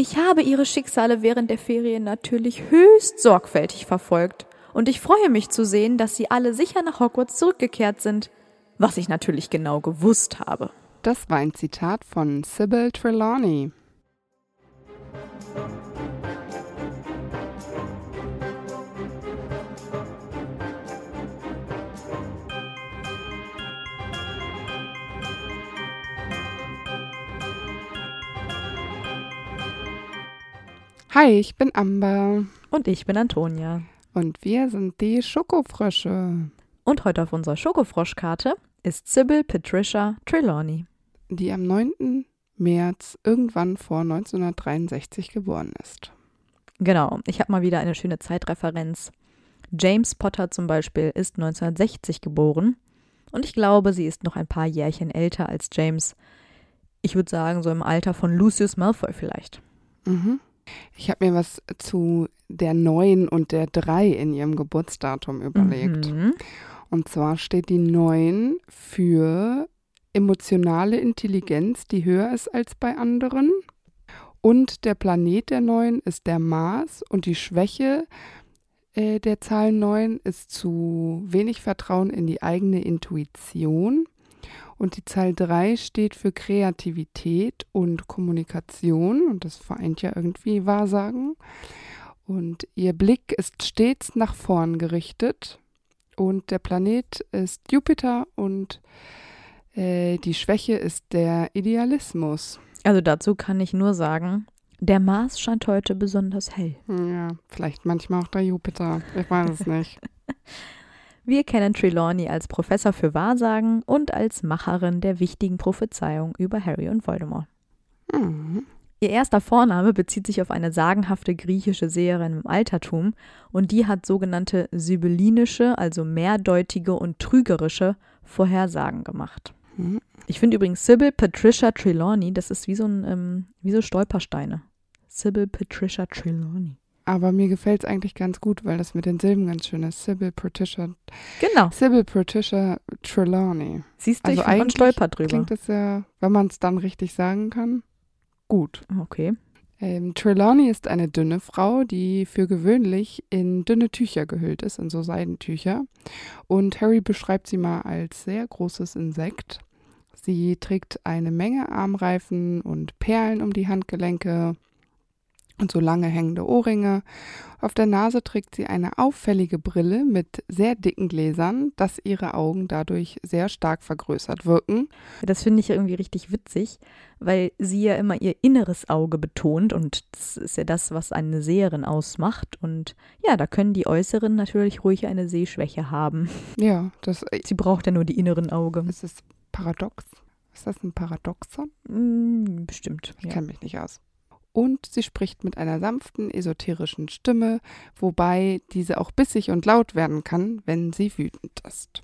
Ich habe ihre Schicksale während der Ferien natürlich höchst sorgfältig verfolgt. Und ich freue mich zu sehen, dass sie alle sicher nach Hogwarts zurückgekehrt sind. Was ich natürlich genau gewusst habe. Das war ein Zitat von Sybil Trelawney. Hi, ich bin Amber. Und ich bin Antonia. Und wir sind die Schokofrösche. Und heute auf unserer Schokofroschkarte ist Sybil Patricia Trelawney. Die am 9. März irgendwann vor 1963 geboren ist. Genau, ich habe mal wieder eine schöne Zeitreferenz. James Potter zum Beispiel ist 1960 geboren und ich glaube, sie ist noch ein paar Jährchen älter als James. Ich würde sagen, so im Alter von Lucius Malfoy vielleicht. Mhm. Ich habe mir was zu der 9 und der 3 in ihrem Geburtsdatum überlegt. Mhm. Und zwar steht die 9 für emotionale Intelligenz, die höher ist als bei anderen. Und der Planet der 9 ist der Mars und die Schwäche äh, der Zahl 9 ist zu wenig Vertrauen in die eigene Intuition. Und die Zahl 3 steht für Kreativität und Kommunikation. Und das vereint ja irgendwie Wahrsagen. Und ihr Blick ist stets nach vorn gerichtet. Und der Planet ist Jupiter und äh, die Schwäche ist der Idealismus. Also dazu kann ich nur sagen, der Mars scheint heute besonders hell. Ja, vielleicht manchmal auch der Jupiter. Ich weiß es nicht. Wir kennen Trelawney als Professor für Wahrsagen und als Macherin der wichtigen Prophezeiung über Harry und Voldemort. Mhm. Ihr erster Vorname bezieht sich auf eine sagenhafte griechische Seherin im Altertum und die hat sogenannte sibyllinische, also mehrdeutige und trügerische Vorhersagen gemacht. Mhm. Ich finde übrigens Sybil Patricia Trelawney, das ist wie so ein, ähm, wie so Stolpersteine. Sybil Patricia Trelawney. Aber mir gefällt es eigentlich ganz gut, weil das mit den Silben ganz schön ist. Sybil Patricia, Genau. Sybil Patricia Trelawney. Siehst du, Also ich eigentlich stolpert drüber. Klingt das ja, wenn man es dann richtig sagen kann, gut. Okay. Ähm, Trelawney ist eine dünne Frau, die für gewöhnlich in dünne Tücher gehüllt ist, in so Seidentücher. Und Harry beschreibt sie mal als sehr großes Insekt. Sie trägt eine Menge Armreifen und Perlen um die Handgelenke und so lange hängende Ohrringe. Auf der Nase trägt sie eine auffällige Brille mit sehr dicken Gläsern, dass ihre Augen dadurch sehr stark vergrößert wirken. Das finde ich ja irgendwie richtig witzig, weil sie ja immer ihr inneres Auge betont und das ist ja das, was eine Seherin ausmacht. Und ja, da können die Äußeren natürlich ruhig eine Sehschwäche haben. Ja, das Sie braucht ja nur die inneren Augen. ist es paradox. Ist das ein Paradoxon? Hm, bestimmt. Ich Ja. kenne mich nicht aus. Und sie spricht mit einer sanften, esoterischen Stimme, wobei diese auch bissig und laut werden kann, wenn sie wütend ist.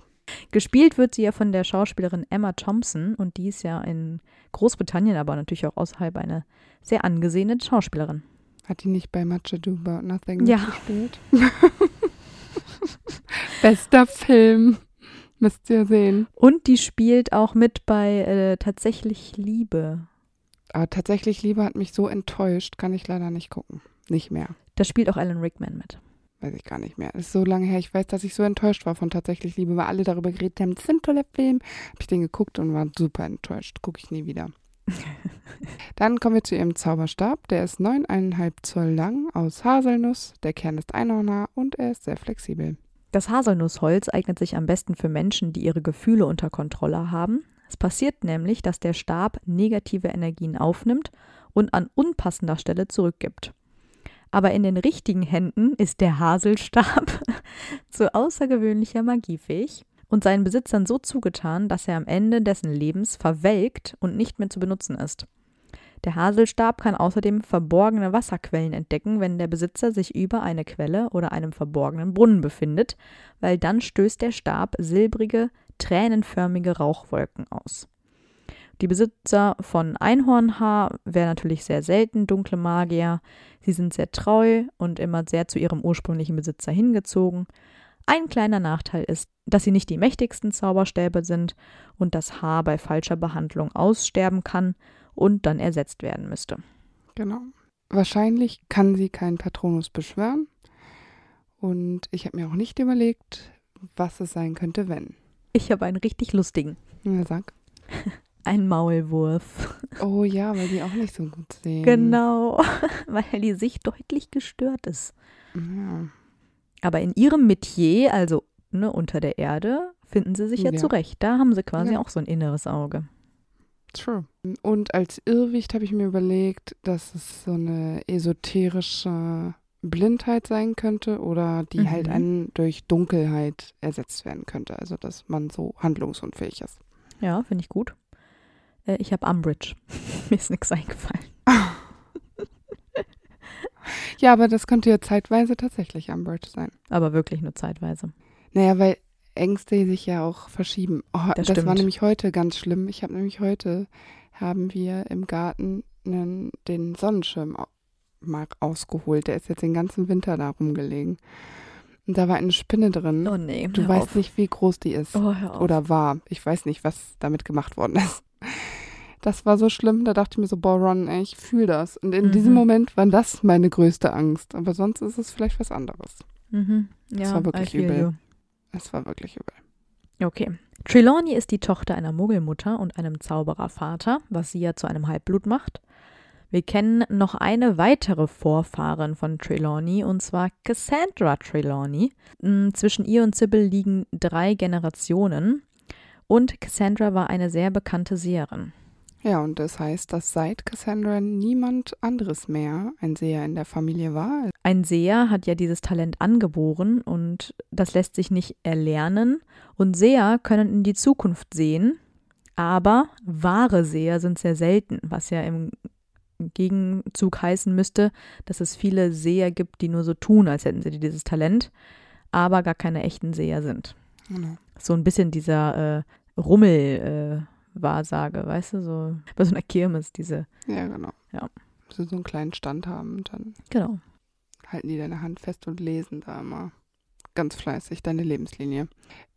Gespielt wird sie ja von der Schauspielerin Emma Thompson und die ist ja in Großbritannien, aber natürlich auch außerhalb eine sehr angesehene Schauspielerin. Hat die nicht bei Much Ado About Nothing Ja. mitgespielt? Bester Film. Müsst ihr sehen. Und die spielt auch mit bei äh, Tatsächlich Liebe. Aber tatsächlich, Liebe hat mich so enttäuscht, kann ich leider nicht gucken. Nicht mehr. Da spielt auch Alan Rickman mit. Weiß ich gar nicht mehr. Das ist so lange her. Ich weiß, dass ich so enttäuscht war von Tatsächlich Liebe, weil alle darüber geredet haben, das ist ein toller Film. Hab ich den geguckt und war super enttäuscht. Gucke ich nie wieder. Dann kommen wir zu ihrem Zauberstab. Der ist neuneinhalb Zoll lang, aus Haselnuss. Der Kern ist einhornhaar und er ist sehr flexibel. Das Haselnussholz eignet sich am besten für Menschen, die ihre Gefühle unter Kontrolle haben. Es passiert nämlich, dass der Stab negative Energien aufnimmt und an unpassender Stelle zurückgibt. Aber in den richtigen Händen ist der Haselstab zu außergewöhnlicher Magie fähig und seinen Besitzern so zugetan, dass er am Ende dessen Lebens verwelkt und nicht mehr zu benutzen ist. Der Haselstab kann außerdem verborgene Wasserquellen entdecken, wenn der Besitzer sich über eine Quelle oder einem verborgenen Brunnen befindet, weil dann stößt der Stab silbrige, tränenförmige Rauchwolken aus. Die Besitzer von Einhornhaar wären natürlich sehr selten dunkle Magier. Sie sind sehr treu und immer sehr zu ihrem ursprünglichen Besitzer hingezogen. Ein kleiner Nachteil ist, dass sie nicht die mächtigsten Zauberstäbe sind und das Haar bei falscher Behandlung aussterben kann und dann ersetzt werden müsste. Genau. wahrscheinlich kann sie keinen Patronus beschwören. Und ich habe mir auch nicht überlegt, was es sein könnte, wenn. Ich habe einen richtig lustigen. Na, sag. Ein Maulwurf. Oh ja, weil die auch nicht so gut sehen. Genau, weil die Sicht deutlich gestört ist. Ja. Aber in ihrem Metier, also ne, unter der Erde, finden sie sich ja, Ja. zurecht. Da haben sie quasi Ja. auch so ein inneres Auge. True. Und als Irrwicht habe ich mir überlegt, dass es so eine esoterische Blindheit sein könnte oder die Mhm. halt einen durch Dunkelheit ersetzt werden könnte. Also dass man so handlungsunfähig ist. Ja, finde ich gut. Äh, ich habe Umbridge. Mir ist nichts eingefallen. Ja, aber das könnte ja zeitweise tatsächlich Umbridge sein. Aber wirklich nur zeitweise. Naja, weil Ängste sich ja auch verschieben. Oh, Das das war nämlich heute ganz schlimm. Ich habe nämlich heute, haben wir im Garten einen, den Sonnenschirm mal ausgeholt. Der ist jetzt den ganzen Winter da rumgelegen. Und da war eine Spinne drin. Oh nee. du weißt auf. nicht, wie groß die ist. Oh. Oder war. Ich weiß nicht, was damit gemacht worden ist. Das war so schlimm, da dachte ich mir so, boah, Ron, ey, ich fühle das. Und in Mhm. diesem Moment war das meine größte Angst. Aber sonst ist es vielleicht was anderes. Mhm. Ja, war wirklich übel. you. Es war wirklich übel. Okay. Trelawney ist die Tochter einer Muggelmutter und einem Zauberervater, was sie ja zu einem Halbblut macht. Wir kennen noch eine weitere Vorfahrin von Trelawney, und zwar Cassandra Trelawney. Mm, Zwischen ihr und Sybil liegen drei Generationen. Und Cassandra war eine sehr bekannte Seherin. Ja, und das heißt, dass seit Cassandra niemand anderes mehr ein Seher in der Familie war. Ein Seher hat ja dieses Talent angeboren und das lässt sich nicht erlernen. Und Seher können in die Zukunft sehen, aber wahre Seher sind sehr selten, was ja im Gegenzug heißen müsste, dass es viele Seher gibt, die nur so tun, als hätten sie dieses Talent, aber gar keine echten Seher sind. Genau. So ein bisschen dieser äh, Rummel-Wahrsage, weißt du, so bei so einer Kirmes, diese, Ja, genau. Ja. Sie so einen kleinen Stand haben und dann genau. halten die deine Hand fest und lesen da immer ganz fleißig deine Lebenslinie.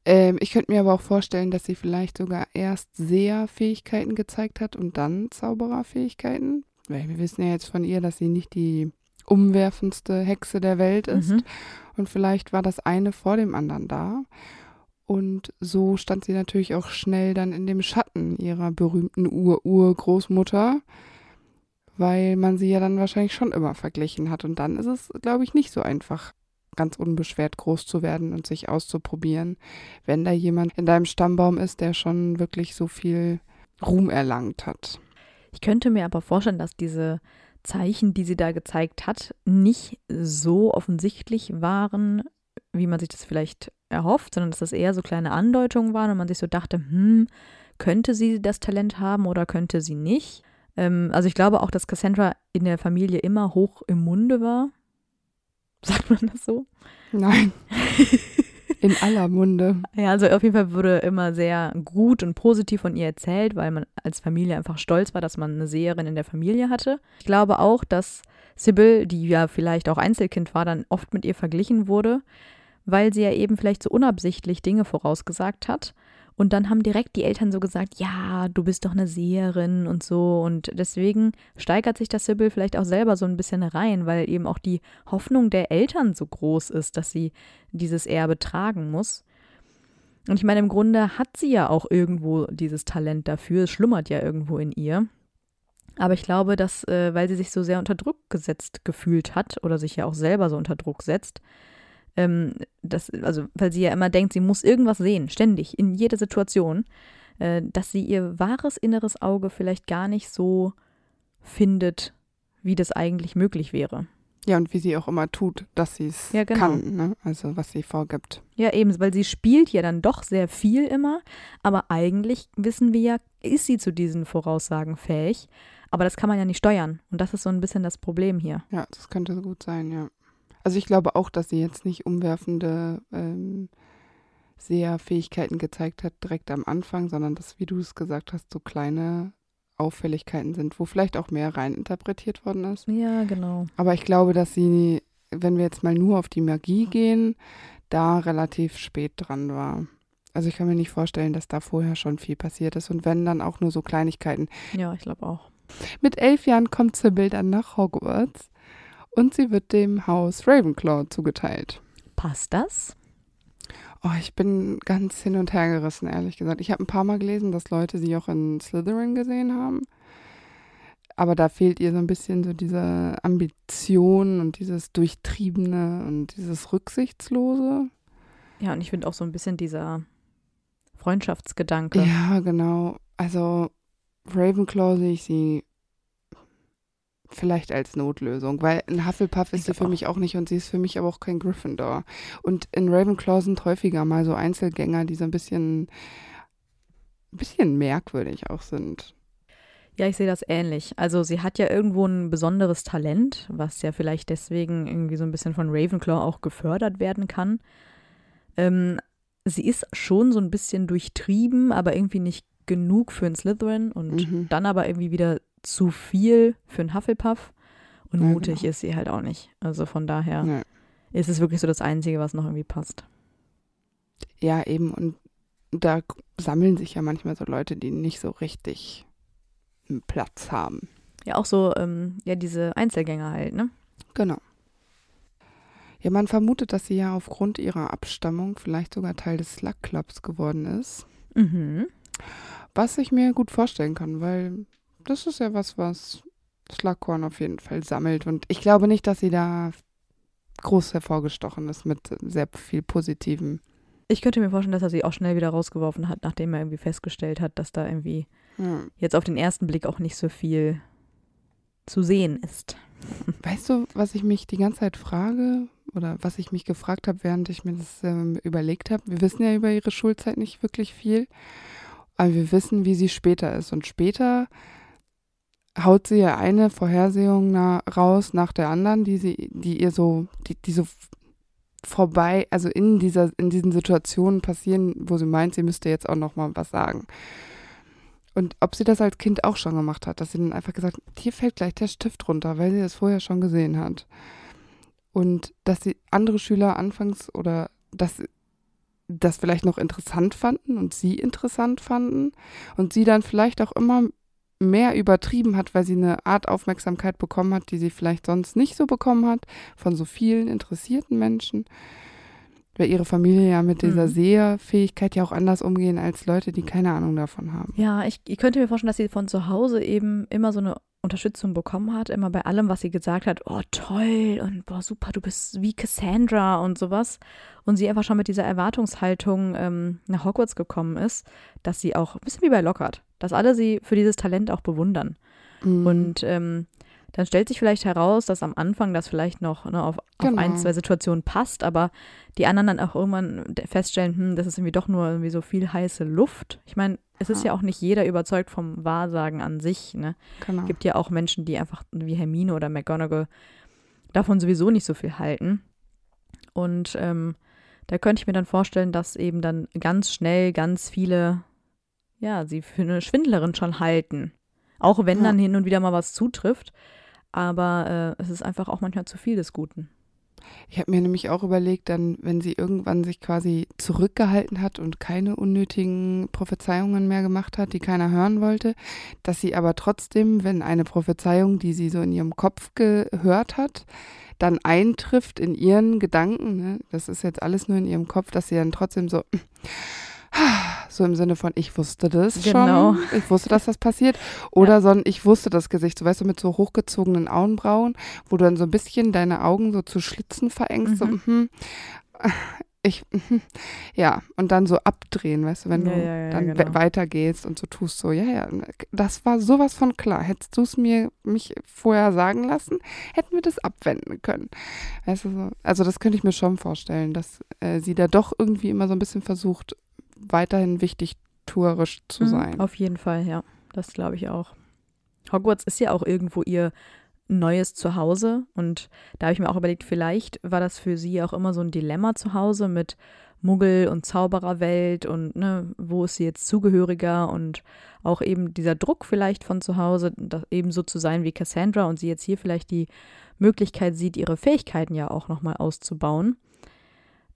Ähm, ich könnte mir aber auch vorstellen, dass sie vielleicht sogar erst Seherfähigkeiten gezeigt hat und dann Zaubererfähigkeiten. Weil wir wissen ja jetzt von ihr, dass sie nicht die umwerfendste Hexe der Welt ist. Mhm. Und vielleicht war das eine vor dem anderen da. Und so stand sie natürlich auch schnell dann in dem Schatten ihrer berühmten Ur-Ur-Großmutter, weil man sie ja dann wahrscheinlich schon immer verglichen hat. Und dann ist es, glaube ich, nicht so einfach, ganz unbeschwert groß zu werden und sich auszuprobieren, wenn da jemand in deinem Stammbaum ist, der schon wirklich so viel Ruhm erlangt hat. Ich könnte mir aber vorstellen, dass diese Zeichen, die sie da gezeigt hat, nicht so offensichtlich waren, wie man sich das vielleicht erhofft, sondern dass das eher so kleine Andeutungen waren und man sich so dachte, hm, könnte sie das Talent haben oder könnte sie nicht? Ähm, also ich glaube auch, dass Cassandra in der Familie immer hoch im Munde war. Sagt man das so? Nein. In aller Munde. Ja, also auf jeden Fall wurde immer sehr gut und positiv von ihr erzählt, weil man als Familie einfach stolz war, dass man eine Seherin in der Familie hatte. Ich glaube auch, dass Sybil, die ja vielleicht auch Einzelkind war, dann oft mit ihr verglichen wurde, weil sie ja eben vielleicht so unabsichtlich Dinge vorausgesagt hat. Und dann haben direkt die Eltern so gesagt, ja, du bist doch eine Seherin und so. Und deswegen steigert sich das Sybil vielleicht auch selber so ein bisschen rein, weil eben auch die Hoffnung der Eltern so groß ist, dass sie dieses Erbe tragen muss. Und ich meine, im Grunde hat sie ja auch irgendwo dieses Talent dafür. Es schlummert ja irgendwo in ihr. Aber ich glaube, dass, äh, weil sie sich so sehr unter Druck gesetzt gefühlt hat oder sich ja auch selber so unter Druck setzt, ähm, das, also weil sie ja immer denkt, sie muss irgendwas sehen, ständig, in jeder Situation, äh, dass sie ihr wahres inneres Auge vielleicht gar nicht so findet, wie das eigentlich möglich wäre. Ja, und wie sie auch immer tut, dass sie es Ja, genau. kann, ne? Also was sie vorgibt. Ja, eben, weil sie spielt ja dann doch sehr viel immer, aber eigentlich wissen wir ja, ist sie zu diesen Voraussagen fähig, aber das kann man ja nicht steuern und das ist so ein bisschen das Problem hier. Ja, das könnte so gut sein, ja. Also ich glaube auch, dass sie jetzt nicht umwerfende ähm, Seherfähigkeiten gezeigt hat direkt am Anfang, sondern dass, wie du es gesagt hast, so kleine Auffälligkeiten sind, wo vielleicht auch mehr reininterpretiert worden ist. Ja, genau. Aber ich glaube, dass sie, wenn wir jetzt mal nur auf die Magie gehen, da relativ spät dran war. Also ich kann mir nicht vorstellen, dass da vorher schon viel passiert ist und wenn dann auch nur so Kleinigkeiten. Ja, ich glaube auch. Mit elf Jahren kommt Sybil dann nach Hogwarts und sie wird dem Haus Ravenclaw zugeteilt. Passt das? Oh, ich bin ganz hin und her gerissen, ehrlich gesagt. Ich habe ein paar Mal gelesen, dass Leute sie auch in Slytherin gesehen haben. Aber da fehlt ihr so ein bisschen so diese Ambition und dieses Durchtriebene und dieses Rücksichtslose. Ja, und ich finde auch so ein bisschen dieser Freundschaftsgedanke. Ja, genau. Also Ravenclaw sehe ich sie vielleicht als Notlösung, weil ein Hufflepuff ist sie für auch. mich auch nicht und sie ist für mich aber auch kein Gryffindor. Und in Ravenclaw sind häufiger mal so Einzelgänger, die so ein bisschen, ein bisschen merkwürdig auch sind. Ja, ich sehe das ähnlich. Also sie hat ja irgendwo ein besonderes Talent, was ja vielleicht deswegen irgendwie so ein bisschen von Ravenclaw auch gefördert werden kann. Ähm, sie ist schon so ein bisschen durchtrieben, aber irgendwie nicht genug für einen Slytherin und mhm. dann aber irgendwie wieder zu viel für einen Hufflepuff. Und ja, mutig genau. ist sie halt auch nicht. Also von daher ja. ist es wirklich so das Einzige, was noch irgendwie passt. Ja, eben. Und da sammeln sich ja manchmal so Leute, die nicht so richtig einen Platz haben. Ja, auch so, ähm, ja, diese Einzelgänger halt, ne? Genau. Ja, man vermutet, dass sie ja aufgrund ihrer Abstammung vielleicht sogar Teil des Slug Clubs geworden ist. Mhm. Was ich mir gut vorstellen kann, weil das ist ja was, was Slughorn auf jeden Fall sammelt. Und ich glaube nicht, dass sie da groß hervorgestochen ist mit sehr viel Positivem. Ich könnte mir vorstellen, dass er sie auch schnell wieder rausgeworfen hat, nachdem er irgendwie festgestellt hat, dass da irgendwie ja. jetzt auf den ersten Blick auch nicht so viel zu sehen ist. Weißt du, was ich mich die ganze Zeit frage oder was ich mich gefragt habe, während ich mir das ähm, überlegt habe? Wir wissen ja über ihre Schulzeit nicht wirklich viel, aber wir wissen, wie sie später ist. Und später haut sie ja eine Vorhersehung na, raus nach der anderen, die sie, die ihr so, die, die so vorbei, also in dieser, in diesen Situationen passieren, wo sie meint, sie müsste jetzt auch noch mal was sagen. Und ob sie das als Kind auch schon gemacht hat, dass sie dann einfach gesagt, hier fällt gleich der Stift runter, weil sie das vorher schon gesehen hat. Und dass sie andere Schüler anfangs oder dass das vielleicht noch interessant fanden und sie interessant fanden und sie dann vielleicht auch immer mehr übertrieben hat, weil sie eine Art Aufmerksamkeit bekommen hat, die sie vielleicht sonst nicht so bekommen hat, von so vielen interessierten Menschen. Weil ihre Familie ja mit dieser mhm. Sehfähigkeit ja auch anders umgehen als Leute, die keine Ahnung davon haben. Ja, ich, ich könnte mir vorstellen, dass sie von zu Hause eben immer so eine Unterstützung bekommen hat, immer bei allem, was sie gesagt hat, oh toll und boah super, du bist wie Cassandra und sowas. Und sie einfach schon mit dieser Erwartungshaltung ähm, nach Hogwarts gekommen ist, dass sie auch ein bisschen wie bei Lockhart, dass alle sie für dieses Talent auch bewundern. Mhm. Und ähm, dann stellt sich vielleicht heraus, dass am Anfang das vielleicht noch ne, auf, genau. auf ein, zwei Situationen passt, aber die anderen dann auch irgendwann feststellen, hm, das ist irgendwie doch nur irgendwie so viel heiße Luft. Ich meine, es ist ja auch nicht jeder überzeugt vom Wahrsagen an sich. Ne? Genau. gibt ja auch Menschen, die einfach wie Hermine oder McGonagall davon sowieso nicht so viel halten. Und ähm, da könnte ich mir dann vorstellen, dass eben dann ganz schnell ganz viele, ja, sie für eine Schwindlerin schon halten. Auch wenn ja. dann hin und wieder mal was zutrifft. Aber äh, es ist einfach auch manchmal zu viel des Guten. Ich habe mir nämlich auch überlegt, dann, wenn sie irgendwann sich quasi zurückgehalten hat und keine unnötigen Prophezeiungen mehr gemacht hat, die keiner hören wollte, dass sie aber trotzdem, wenn eine Prophezeiung, die sie so in ihrem Kopf gehört hat, dann eintrifft in ihren Gedanken, ne, das ist jetzt alles nur in ihrem Kopf, dass sie dann trotzdem so so im Sinne von, ich wusste das genau. schon, ich wusste, dass das passiert. Oder ja. so ein, ich wusste das Gesicht, so weißt du, mit so hochgezogenen Augenbrauen, wo du dann so ein bisschen deine Augen so zu Schlitzen verengst, mhm. so, mhm. ich, mhm. ja, und dann so abdrehen, weißt du, wenn ja, du ja, dann genau. weitergehst und so tust, so, ja, ja, das war sowas von klar. Hättest du es mir mich vorher sagen lassen, hätten wir das abwenden können. Weißt du, so, also das könnte ich mir schon vorstellen, dass äh, sie da doch irgendwie immer so ein bisschen versucht, weiterhin wichtig, tourisch zu mhm, sein. Auf jeden Fall, ja. Das glaube ich auch. Hogwarts ist ja auch irgendwo ihr neues Zuhause und da habe ich mir auch überlegt, vielleicht war das für sie auch immer so ein Dilemma zu Hause mit Muggel- und Zaubererwelt und ne, wo ist sie jetzt zugehöriger und auch eben dieser Druck vielleicht von zu Hause, eben so zu sein wie Cassandra und sie jetzt hier vielleicht die Möglichkeit sieht, ihre Fähigkeiten ja auch nochmal auszubauen.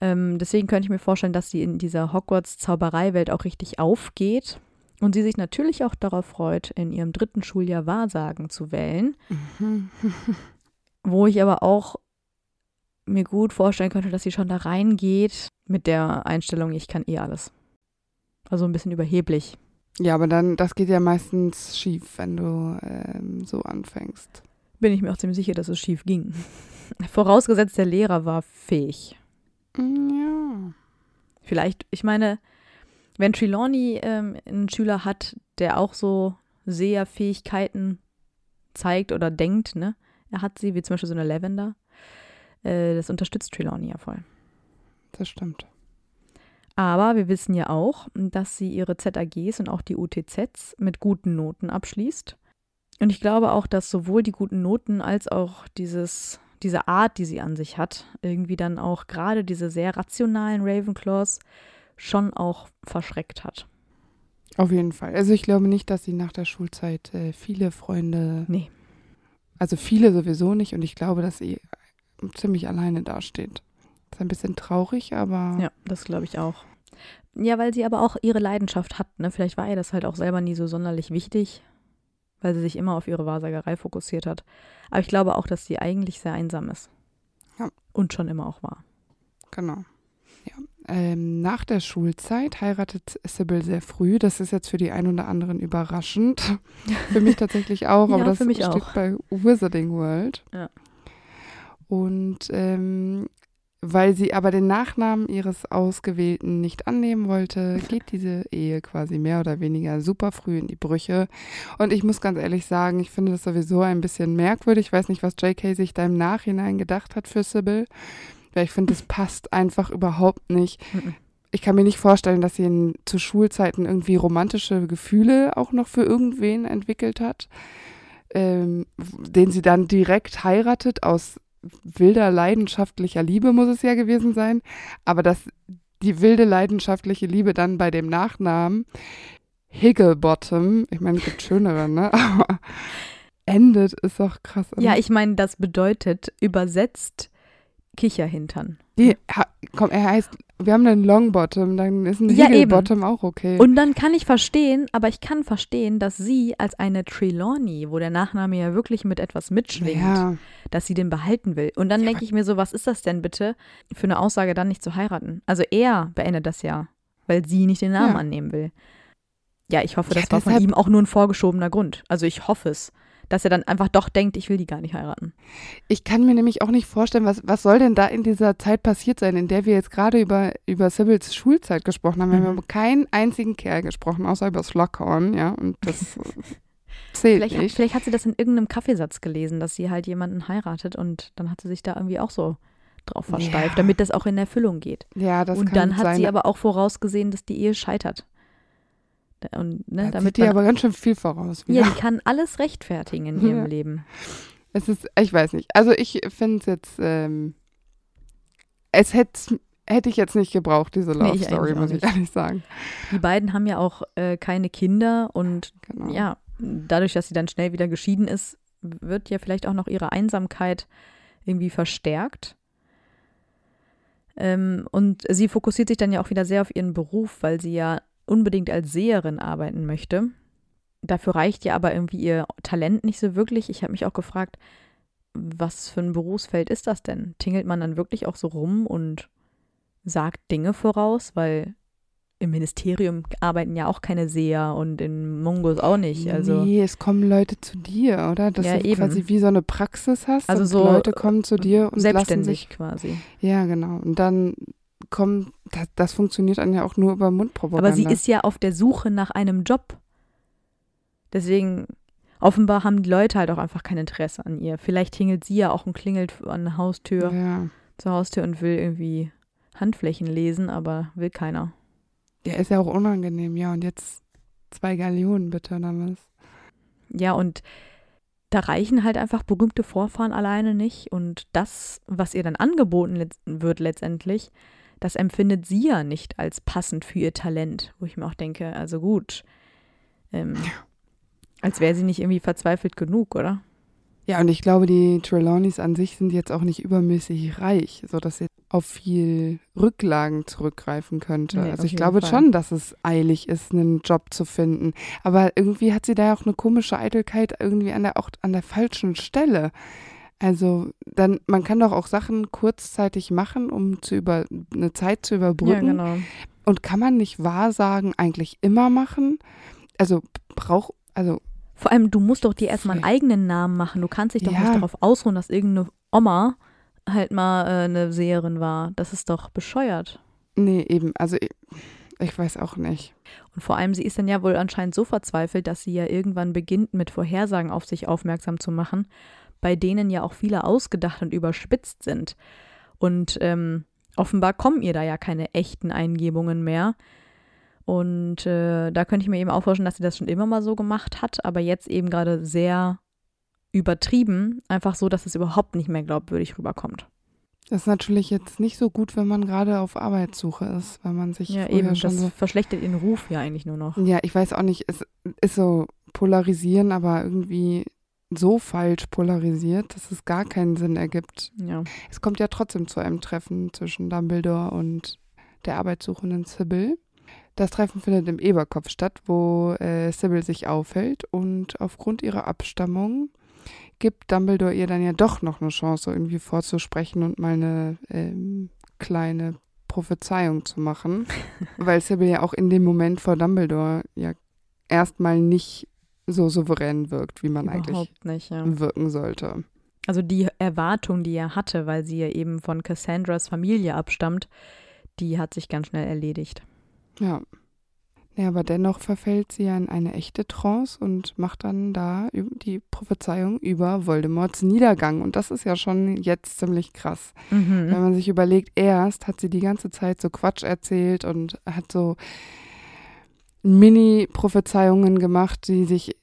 Ähm, deswegen könnte ich mir vorstellen, dass sie in dieser Hogwarts-Zaubereiwelt auch richtig aufgeht Und sie sich natürlich auch darauf freut, in ihrem dritten Schuljahr Wahrsagen zu wählen. Mhm. Wo ich aber auch mir gut vorstellen könnte, dass sie schon da reingeht mit der Einstellung, ich kann eh alles. Also ein bisschen überheblich. Ja, aber dann, das geht ja meistens schief, wenn du ähm, so anfängst. Bin ich mir auch ziemlich sicher, dass es schief ging. Vorausgesetzt, der Lehrer war fähig. Ja. Vielleicht, ich meine, wenn Trelawney ähm, einen Schüler hat, der auch so Seherfähigkeiten zeigt oder denkt, ne? Er hat sie, wie zum Beispiel so eine Lavender. Äh, das unterstützt Trelawney ja voll. Das stimmt. Aber wir wissen ja auch, dass sie ihre ZAGs und auch die UTZs mit guten Noten abschließt. Und ich glaube auch, dass sowohl die guten Noten als auch dieses, diese Art, die sie an sich hat, irgendwie dann auch gerade diese sehr rationalen Ravenclaws schon auch verschreckt hat. Auf jeden Fall. Also ich glaube nicht, dass sie nach der Schulzeit äh, viele Freunde. Nee. Also viele sowieso nicht. Und ich glaube, dass sie ziemlich alleine dasteht. Ist ein bisschen traurig, aber. Ja, das glaube ich auch. Ja, weil sie aber auch ihre Leidenschaft hat. Ne? Vielleicht war ihr das halt auch selber nie so sonderlich wichtig, weil sie sich immer auf ihre Wahrsagerei fokussiert hat. Aber ich glaube auch, dass sie eigentlich sehr einsam ist. Ja. Und schon immer auch war. Genau. Ja. Ähm, nach der Schulzeit heiratet Sybil sehr früh. Das ist jetzt für die einen oder anderen überraschend. für mich tatsächlich auch, Ja, aber das für mich steht auch. bei Wizarding World. Ja. Und ähm, weil sie aber den Nachnamen ihres Ausgewählten nicht annehmen wollte, geht diese Ehe quasi mehr oder weniger super früh in die Brüche. Und ich muss ganz ehrlich sagen, ich finde das sowieso ein bisschen merkwürdig. Ich weiß nicht, was JK sich da im Nachhinein gedacht hat für Sybil. Weil ich finde, es passt einfach überhaupt nicht. Ich kann mir nicht vorstellen, dass sie in, zu Schulzeiten irgendwie romantische Gefühle auch noch für irgendwen entwickelt hat, ähm, den sie dann direkt heiratet aus wilder leidenschaftlicher Liebe muss es ja gewesen sein, aber dass die wilde leidenschaftliche Liebe dann bei dem Nachnamen Higglebottom, ich meine, es gibt schönere, ne? Aber endet ist doch krass. oder? Ja, ich meine, das bedeutet übersetzt Kicherhintern. Die, komm, er heißt, wir haben einen Longbottom, dann ist ein Ja, eben. Higglebottom auch okay. Und dann kann ich verstehen, aber ich kann verstehen, dass sie als eine Trelawney, wo der Nachname ja wirklich mit etwas mitschwingt, ja, dass sie den behalten will. Und dann Ja, denke ich mir so, was ist das denn bitte für eine Aussage, dann nicht zu heiraten? Also er beendet das ja, weil sie nicht den Namen annehmen will. Ja, ich hoffe, das war von ihm auch nur ein vorgeschobener Grund. Also ich hoffe es, dass er dann einfach doch denkt, ich will die gar nicht heiraten. ich kann mir nämlich auch nicht vorstellen, was, was soll denn da in dieser Zeit passiert sein, in der wir jetzt gerade über, über Sybil's Schulzeit gesprochen haben. Wir haben Mhm. über keinen einzigen Kerl gesprochen, außer über Slughorn, ja, und das äh, zählt Vielleicht, hat- nicht. vielleicht hat sie das in irgendeinem Kaffeesatz gelesen, dass sie halt jemanden heiratet und dann hat sie sich da irgendwie auch so drauf versteift, Ja. damit das auch in Erfüllung geht. Ja, das und kann dann hat sein. sie aber auch vorausgesehen, dass die Ehe scheitert. Und, ne, da damit sieht die aber ganz schön viel voraus. ja, die kann alles rechtfertigen in ihrem Ja. Leben. Es ist, ich weiß nicht. Also ich finde es jetzt, ähm, es hätte hätte ich jetzt nicht gebraucht, diese Nee, Love ich Story, muss ich ehrlich sagen. Die beiden haben ja auch äh, keine Kinder und Genau. ja, dadurch, dass sie dann schnell wieder geschieden ist, wird ja vielleicht auch noch ihre Einsamkeit irgendwie verstärkt. Ähm, und sie fokussiert sich dann ja auch wieder sehr auf ihren Beruf, weil sie ja unbedingt als Seherin arbeiten möchte. Dafür reicht ja aber irgendwie ihr Talent nicht so wirklich. Ich habe mich auch gefragt, was für ein Berufsfeld ist das denn? Tingelt man dann wirklich auch so rum und sagt Dinge voraus? Weil im Ministerium arbeiten ja auch keine Seher und in Mongos auch nicht. Also nee, es kommen Leute zu dir, oder? Dass Ja, du eben. quasi wie so eine Praxis hast. Also so, Leute kommen zu dir und lassen selbstständig sich. quasi. Ja, genau. Und dann kommen, das, das funktioniert dann ja auch nur über Mundpropaganda. Aber sie ist ja auf der Suche nach einem Job. Deswegen, offenbar haben die Leute halt auch einfach kein Interesse an ihr. Vielleicht hingelt sie ja auch und klingelt an der Haustür, Ja. zur Haustür und will irgendwie Handflächen lesen, aber will keiner. ja, ist ja auch unangenehm, ja. Und jetzt zwei Gallionen bitte, was? Ja, und da reichen halt einfach berühmte Vorfahren alleine nicht. Und das, was ihr dann angeboten wird letztendlich, das empfindet sie ja nicht als passend für ihr Talent. Wo ich mir auch denke, also gut, ähm, als wäre sie nicht irgendwie verzweifelt genug, oder? Ja, und ich glaube, die Trelawneys an sich sind jetzt auch nicht übermäßig reich, sodass sie auf viel Rücklagen zurückgreifen könnte. Nee, also ich glaube Fall. schon, dass es eilig ist, einen Job zu finden. Aber irgendwie hat sie da ja auch eine komische Eitelkeit irgendwie an der, auch an der falschen Stelle. Also dann, man kann doch auch Sachen kurzzeitig machen, um zu über eine Zeit zu Ja, überbrücken. genau. Und kann man nicht Wahrsagen eigentlich immer machen? Also braucht, also Vor allem, du musst doch dir erstmal einen eigenen Namen machen. Du kannst dich doch Ja. nicht darauf ausruhen, dass irgendeine Oma halt mal äh, eine Seherin war. Das ist doch bescheuert. nee, eben, also ich, ich weiß auch nicht. Und vor allem, sie ist dann ja wohl anscheinend so verzweifelt, dass sie ja irgendwann beginnt, mit Vorhersagen auf sich aufmerksam zu machen, bei denen ja auch viele ausgedacht und überspitzt sind. Und ähm, offenbar kommen ihr da ja keine echten Eingebungen mehr. Und äh, da könnte ich mir eben auch vorstellen, dass sie das schon immer mal so gemacht hat, aber jetzt eben gerade sehr übertrieben, einfach so, dass es überhaupt nicht mehr glaubwürdig rüberkommt. Das ist natürlich jetzt nicht so gut, wenn man gerade auf Arbeitssuche ist, weil man sich Ja, eben, schon das so. verschlechtert ihren Ruf ja eigentlich nur noch. Ja, ich weiß auch nicht, es ist so polarisieren, aber irgendwie so falsch polarisiert, dass es gar keinen Sinn ergibt. Ja. Es kommt ja trotzdem zu einem Treffen zwischen Dumbledore und der arbeitssuchenden Sybil. Das Treffen findet im Eberkopf statt, wo äh, Sybil sich aufhält und aufgrund ihrer Abstammung gibt Dumbledore ihr dann ja doch noch eine Chance, irgendwie vorzusprechen und mal eine ähm, kleine Prophezeiung zu machen, weil Sybil ja auch in dem Moment vor Dumbledore ja erstmal nicht so souverän wirkt, wie man eigentlich Überhaupt nicht, ja. wirken sollte. Also die Erwartung, die er hatte, weil sie ja eben von Cassandras Familie abstammt, die hat sich ganz schnell erledigt. Ja. Ja, aber dennoch verfällt sie ja in eine echte Trance und macht dann da die Prophezeiung über Voldemorts Niedergang. Und das ist ja schon jetzt ziemlich krass. Wenn Mhm. man sich überlegt, erst hat sie die ganze Zeit so Quatsch erzählt und hat so Mini-Prophezeiungen gemacht, die sich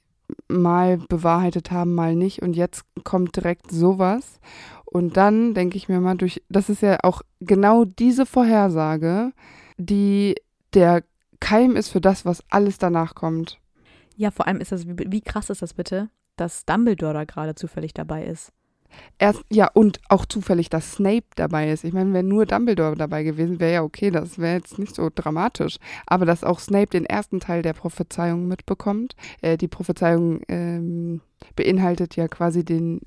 mal bewahrheitet haben, mal nicht. Und jetzt kommt direkt sowas. Und dann denke ich mir mal durch, das ist ja auch genau diese Vorhersage, die der Keim ist für das, was alles danach kommt. Ja, vor allem ist das, wie, wie krass ist das bitte, dass Dumbledore da gerade zufällig dabei ist. Erst, ja, und auch zufällig, dass Snape dabei ist. Ich meine, wenn nur Dumbledore dabei gewesen wäre, ja okay, das wäre jetzt nicht so dramatisch. Aber dass auch Snape den ersten Teil der Prophezeiung mitbekommt. Äh, die Prophezeiung ähm, beinhaltet ja quasi den,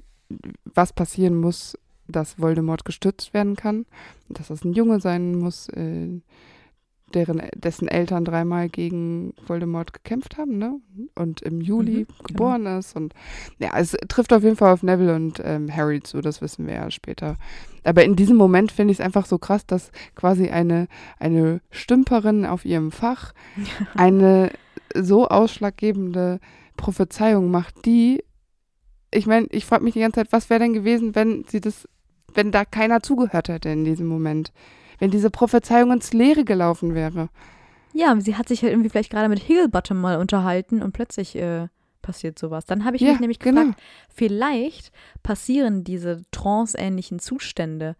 was passieren muss, dass Voldemort gestützt werden kann. Dass es ein Junge sein muss, äh, deren, dessen Eltern dreimal gegen Voldemort gekämpft haben, ne? Und im Juli Mhm, geboren ist. Und ja, es trifft auf jeden Fall auf Neville und ähm, Harry zu, das wissen wir ja später. Aber in diesem Moment finde ich es einfach so krass, dass quasi eine, eine Stümperin auf ihrem Fach eine so ausschlaggebende Prophezeiung macht, die, ich meine, ich frage mich die ganze Zeit, was wäre denn gewesen, wenn sie das, wenn da keiner zugehört hätte in diesem Moment? Wenn diese Prophezeiung ins Leere gelaufen wäre. Ja, sie hat sich halt irgendwie vielleicht gerade mit Higglebottom mal unterhalten und plötzlich äh, passiert sowas. Dann habe ich Ja, mich nämlich genau. gefragt, vielleicht passieren diese trance-ähnlichen Zustände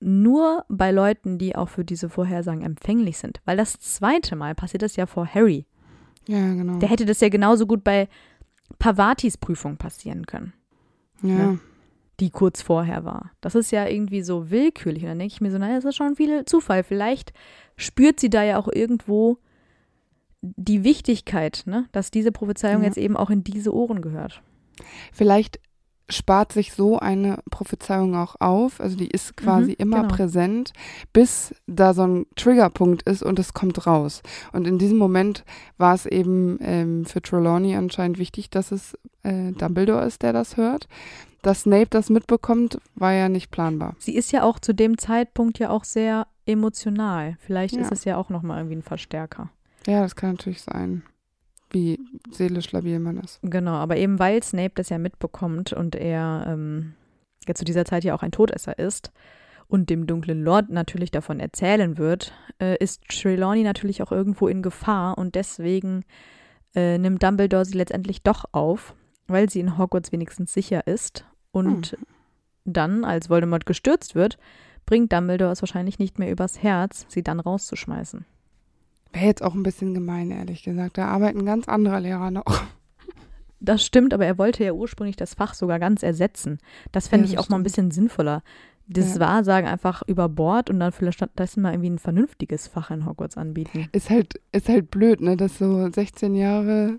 nur bei Leuten, die auch für diese Vorhersagen empfänglich sind. Weil das zweite Mal passiert das ja vor Harry. Ja, genau. Der hätte das ja genauso gut bei Pavatis Prüfung passieren können, ja. Ja. Die kurz vorher war. Das ist ja irgendwie so willkürlich. Und dann denke ich mir so, naja, das ist schon viel Zufall. Vielleicht spürt sie da ja auch irgendwo die Wichtigkeit, ne? dass diese Prophezeiung Ja. jetzt eben auch in diese Ohren gehört. Vielleicht spart sich so eine Prophezeiung auch auf. Also die ist quasi Mhm, immer genau. präsent, bis da so ein Triggerpunkt ist und es kommt raus. Und in diesem Moment war es eben ähm, für Trelawney anscheinend wichtig, dass es äh, Dumbledore ist, der das hört. Dass Snape das mitbekommt, war ja nicht planbar. Sie ist ja auch zu dem Zeitpunkt ja auch sehr emotional. Vielleicht Ja. ist es ja auch nochmal irgendwie ein Verstärker. Ja, das kann natürlich sein, wie seelisch labil man ist. Genau, aber eben weil Snape das ja mitbekommt und er ähm, ja zu dieser Zeit ja auch ein Todesser ist und dem dunklen Lord natürlich davon erzählen wird, äh, ist Trelawney natürlich auch irgendwo in Gefahr und deswegen äh, nimmt Dumbledore sie letztendlich doch auf, weil sie in Hogwarts wenigstens sicher ist und dann, als Voldemort gestürzt wird, bringt Dumbledore es wahrscheinlich nicht mehr übers Herz, sie dann rauszuschmeißen. Wäre jetzt auch ein bisschen gemein, ehrlich gesagt. Da arbeiten ganz andere Lehrer noch. Das stimmt, aber er wollte ja ursprünglich das Fach sogar ganz ersetzen. Das fände Ja, ich auch mal ein bisschen sinnvoller. Das Ja. Wahrsagen einfach über Bord und dann vielleicht stattdessen mal irgendwie ein vernünftiges Fach in Hogwarts anbieten. Ist halt, ist halt blöd, ne, dass so 16 Jahre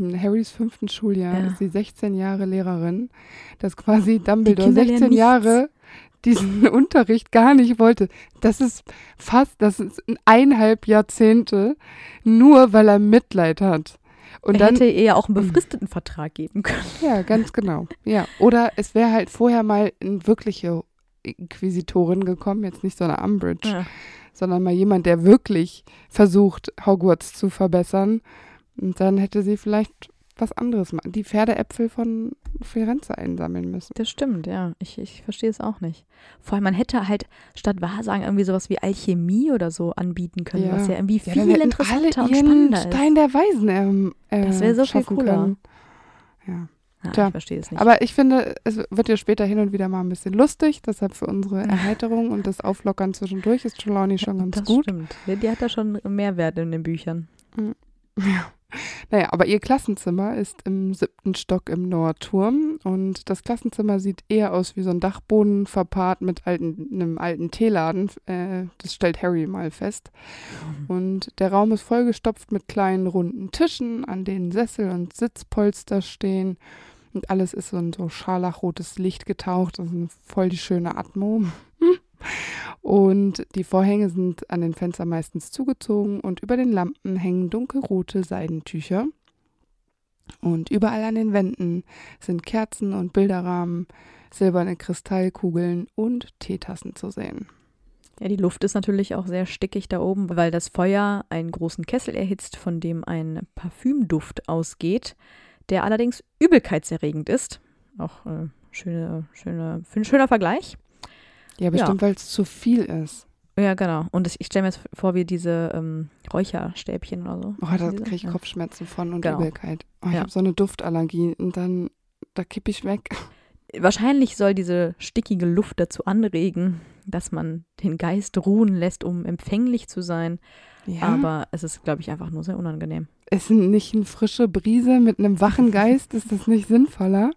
in Harrys fünften Schuljahr Ja. ist sie 16 Jahre Lehrerin, dass quasi Dumbledore Kinder lernen 16 nichts. Jahre diesen Unterricht gar nicht wollte. Das ist fast, das ist eineinhalb Jahrzehnte, nur weil er Mitleid hat. Und er dann, hätte ja auch einen befristeten Vertrag geben können. ja, ganz genau. Ja, oder es wäre halt vorher mal eine wirkliche Inquisitorin gekommen, jetzt nicht so eine Umbridge, Ja. sondern mal jemand, der wirklich versucht, Hogwarts zu verbessern. Und dann hätte sie vielleicht was anderes machen. Die Pferdeäpfel von Firenze einsammeln müssen. Das stimmt, ja. Ich, ich verstehe es auch nicht. Vor allem, man hätte halt statt Wahrsagen irgendwie sowas wie Alchemie oder so anbieten können, Ja. was ja irgendwie viel interessanter alle und spannender ist. Stein der Weisen ähm, äh, Das wäre so viel cooler. können. Ja. Ja, Tja, ich verstehe es nicht. Aber ich finde, es wird ja später hin und wieder mal ein bisschen lustig. Deshalb für unsere Erheiterung und das Auflockern zwischendurch ist Trelawney schon ganz das gut. stimmt. Die, hat da schon Mehrwert in den Büchern. Ja. Naja, aber ihr Klassenzimmer ist im siebten Stock im Nordturm und das Klassenzimmer sieht eher aus wie so ein Dachboden verpaart mit alten, einem alten Teeladen. Äh, das stellt Harry mal fest. Und der Raum ist vollgestopft mit kleinen runden Tischen, an denen Sessel und Sitzpolster stehen. Und alles ist so in so scharlachrotes Licht getaucht. Das ist voll die schöne Atmo. Und die Vorhänge sind an den Fenstern meistens zugezogen und über den Lampen hängen dunkelrote Seidentücher. Und überall an den Wänden sind Kerzen und Bilderrahmen, silberne Kristallkugeln und Teetassen zu sehen. Ja, die Luft ist natürlich auch sehr stickig da oben, weil das Feuer einen großen Kessel erhitzt, von dem ein Parfümduft ausgeht, der allerdings übelkeitserregend ist. Auch äh, schöne, schöne, ein schöner Vergleich. Ja, bestimmt, weil es zu viel ist. Ja, genau. Und ich, stelle mir jetzt vor, wie diese ähm, Räucherstäbchen oder so. Oh, da kriege ich ja. Kopfschmerzen von und Genau. Übelkeit. Oh, ich Ja. habe so eine Duftallergie und dann, da kippe ich weg. Wahrscheinlich soll diese stickige Luft dazu anregen, dass man den Geist ruhen lässt, um empfänglich zu sein. Ja, Aber es ist, glaube ich, einfach nur sehr unangenehm. ist nicht eine frische Brise mit einem wachen Geist? ist das nicht sinnvoller?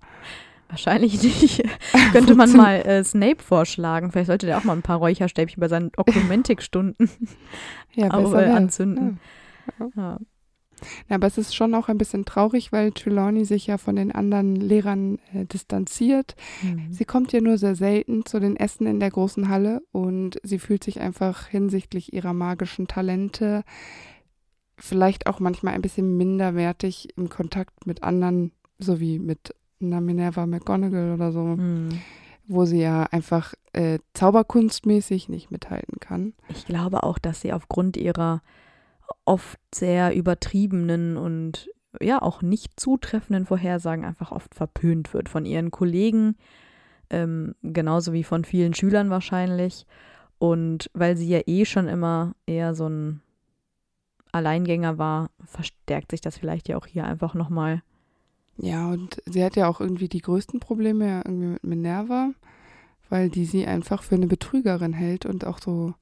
Wahrscheinlich nicht. Könnte man mal äh, Snape vorschlagen. Vielleicht sollte der auch mal ein paar Räucherstäbchen bei seinen Oklumentikstunden Ja, besser äh, anzünden. Ja. Ja, aber es ist schon auch ein bisschen traurig, weil Trelawney sich ja von den anderen Lehrern äh, distanziert. Mhm. Sie kommt ja nur sehr selten zu den Essen in der großen Halle und sie fühlt sich einfach hinsichtlich ihrer magischen Talente vielleicht auch manchmal ein bisschen minderwertig im Kontakt mit anderen, so wie mit einer Minerva McGonagall oder so, Mhm. wo sie ja einfach äh, zauberkunstmäßig nicht mithalten kann. Ich glaube auch, dass sie aufgrund ihrer oft sehr übertriebenen und ja auch nicht zutreffenden Vorhersagen einfach oft verpönt wird von ihren Kollegen, ähm, genauso wie von vielen Schülern wahrscheinlich. Und weil sie ja eh schon immer eher so ein Alleingänger war, verstärkt sich das vielleicht ja auch hier einfach nochmal. Ja, und sie hat ja auch irgendwie die größten Probleme ja irgendwie mit Minerva, weil die sie einfach für eine Betrügerin hält und auch so,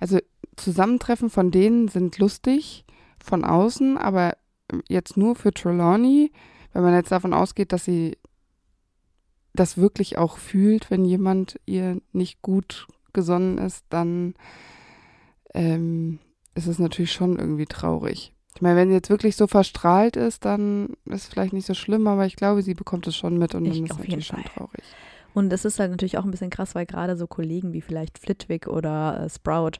also Zusammentreffen von denen sind lustig von außen, aber jetzt nur für Trelawney, wenn man jetzt davon ausgeht, dass sie das wirklich auch fühlt, wenn jemand ihr nicht gut gesonnen ist, dann ähm, ist es natürlich schon irgendwie traurig. Ich meine, wenn sie jetzt wirklich so verstrahlt ist, dann ist es vielleicht nicht so schlimm, aber ich glaube, sie bekommt es schon mit und Ich- dann ist es auf natürlich jeden schon Fall. traurig. Und es ist halt natürlich auch ein bisschen krass, weil gerade so Kollegen wie vielleicht Flitwick oder äh, Sprout,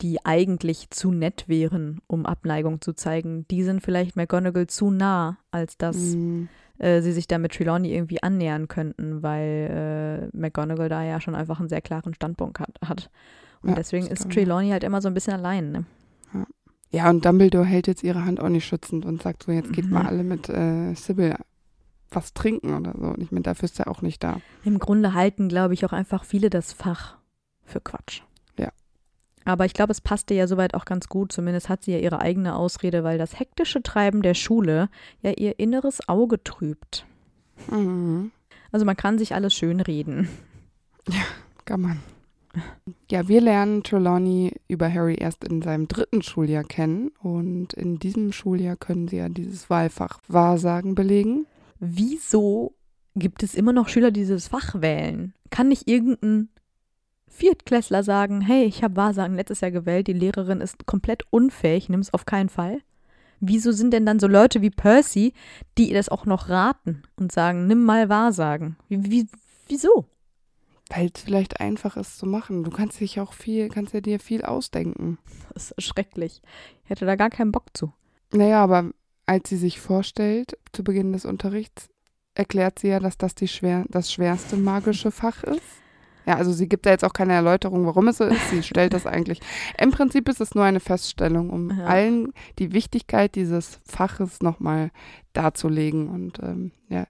die eigentlich zu nett wären, um Abneigung zu zeigen, die sind vielleicht McGonagall zu nah, als dass Mm, äh, sie sich da mit Trelawney irgendwie annähern könnten, weil äh, McGonagall da ja schon einfach einen sehr klaren Standpunkt hat. hat. Und Ja, deswegen ist Trelawney halt immer so ein bisschen allein. Ne? Ja, und Dumbledore hält jetzt ihre Hand auch nicht schützend und sagt so, jetzt geht Mhm. mal alle mit äh, Sybil was trinken oder so. Und ich meine, dafür ist er auch nicht da. Im Grunde halten, glaube ich, auch einfach viele das Fach für Quatsch. Ja. Aber ich glaube, es passte ja soweit auch ganz gut. Zumindest hat sie ja ihre eigene Ausrede, weil das hektische Treiben der Schule ja ihr inneres Auge trübt. Mhm. Also man kann sich alles schön reden. Kann man. Ja, wir lernen Trelawney über Harry erst in seinem dritten Schuljahr kennen und in diesem Schuljahr können sie ja dieses Wahlfach Wahrsagen belegen. Wieso gibt es immer noch Schüler, die dieses Fach wählen? Kann nicht irgendein Viertklässler sagen, hey, ich habe Wahrsagen letztes Jahr gewählt, die Lehrerin ist komplett unfähig, nimm es auf keinen Fall? Wieso sind denn dann so Leute wie Percy, die ihr das auch noch raten und sagen, nimm mal Wahrsagen? Wie, wie, wieso? Weil es vielleicht einfach ist zu machen. Du kannst dich auch viel, kannst ja dir viel ausdenken. Das ist schrecklich. Ich hätte da gar keinen Bock zu. Naja, aber als sie sich vorstellt, zu Beginn des Unterrichts, erklärt sie ja, dass das die schwer, das schwerste magische Fach ist. Ja, also sie gibt da jetzt auch keine Erläuterung, warum es so ist. Sie stellt das eigentlich. Im Prinzip ist es nur eine Feststellung, um ja. allen die Wichtigkeit dieses Faches nochmal darzulegen. Und ähm, ja,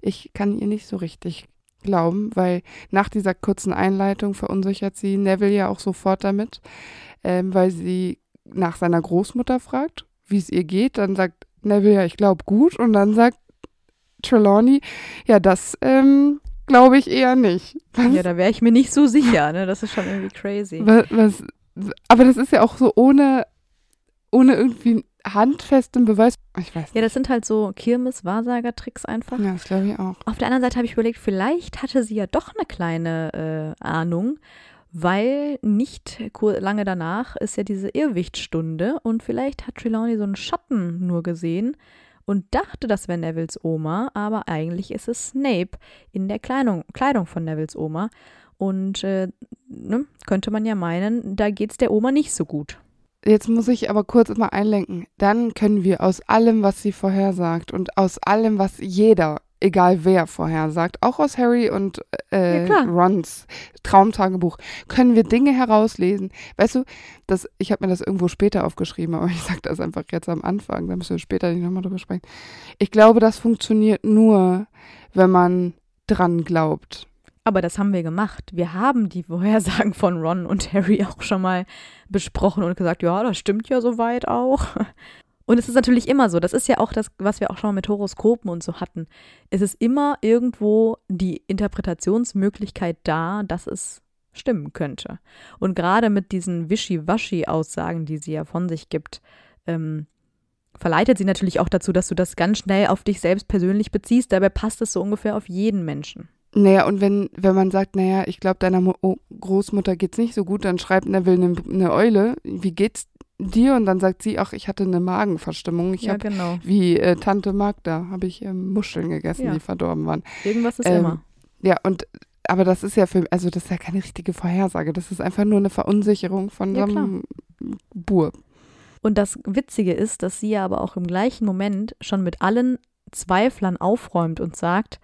ich kann ihr nicht so richtig glauben, weil nach dieser kurzen Einleitung verunsichert sie Neville ja auch sofort damit, ähm, weil sie nach seiner Großmutter fragt, wie es ihr geht. Dann sagt Neville ja, ich glaube gut. Und dann sagt Trelawney, ja, das ähm, glaube ich eher nicht. Was? Ja, da wäre ich mir nicht so sicher. Ne? Das ist schon irgendwie crazy. Was, was, aber das ist ja auch so ohne, ohne irgendwie handfestem Beweis. Ich weiß. Nicht. Ja, das sind halt so Kirmes-Wahrsager-Tricks einfach. Ja, das glaube ich auch. Auf der anderen Seite habe ich überlegt, vielleicht hatte sie ja doch eine kleine äh, Ahnung, weil nicht lange danach ist ja diese Irrwichtstunde und vielleicht hat Trelawney so einen Schatten nur gesehen und dachte, das wäre Nevilles Oma, aber eigentlich ist es Snape in der Kleidung, Kleidung von Nevilles Oma. Und äh, ne, könnte man ja meinen, da geht es der Oma nicht so gut. Jetzt muss ich aber kurz mal einlenken. Dann können wir aus allem, was sie vorhersagt und aus allem, was jeder, egal wer vorhersagt, auch aus Harry und äh, ja, Rons Traumtagebuch, können wir Dinge herauslesen. Weißt du, das, ich habe mir das irgendwo später aufgeschrieben, aber ich sage das einfach jetzt am Anfang, da müssen wir später nicht nochmal drüber sprechen. Ich glaube, das funktioniert nur, wenn man dran glaubt. Aber das haben wir gemacht. Wir haben die Vorhersagen von Ron und Harry auch schon mal besprochen und gesagt, ja, das stimmt ja soweit auch. Und es ist natürlich immer so, das ist ja auch das, was wir auch schon mal mit Horoskopen und so hatten. Es ist immer irgendwo die Interpretationsmöglichkeit da, dass es stimmen könnte. Und gerade mit diesen Wischi-Waschi-Aussagen, die sie ja von sich gibt, ähm, verleitet sie natürlich auch dazu, dass du das ganz schnell auf dich selbst persönlich beziehst. Dabei passt es so ungefähr auf jeden Menschen. Naja, und wenn, wenn man sagt, naja, ich glaube, deiner Mo oh, Großmutter geht's nicht so gut, dann schreibt Neville eine, eine Eule, wie geht's dir? Und dann sagt sie, ach, ich hatte eine Magenverstimmung. Ich ja, habe, genau. wie äh, Tante Magda, habe ich ähm, Muscheln gegessen, ja. die verdorben waren. Irgendwas ist ähm, immer. Ja, und aber das ist ja für, also das ist ja keine richtige Vorhersage. Das ist einfach nur eine Verunsicherung von ja, einem Bur. Und das Witzige ist, dass sie ja aber auch im gleichen Moment schon mit allen Zweiflern aufräumt und sagt,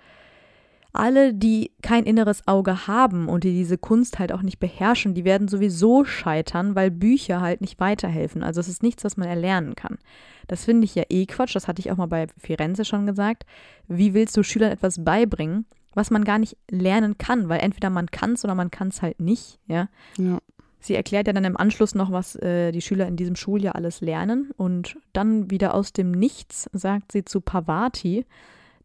alle, die kein inneres Auge haben und die diese Kunst halt auch nicht beherrschen, die werden sowieso scheitern, weil Bücher halt nicht weiterhelfen. Also es ist nichts, was man erlernen kann. Das finde ich ja eh Quatsch, das hatte ich auch mal bei Firenze schon gesagt. Wie willst du Schülern etwas beibringen, was man gar nicht lernen kann? Weil entweder man kann es oder man kann es halt nicht, ja. Ja. Sie erklärt ja dann im Anschluss noch, was äh, die Schüler in diesem Schuljahr alles lernen. Und dann wieder aus dem Nichts sagt sie zu Pavati,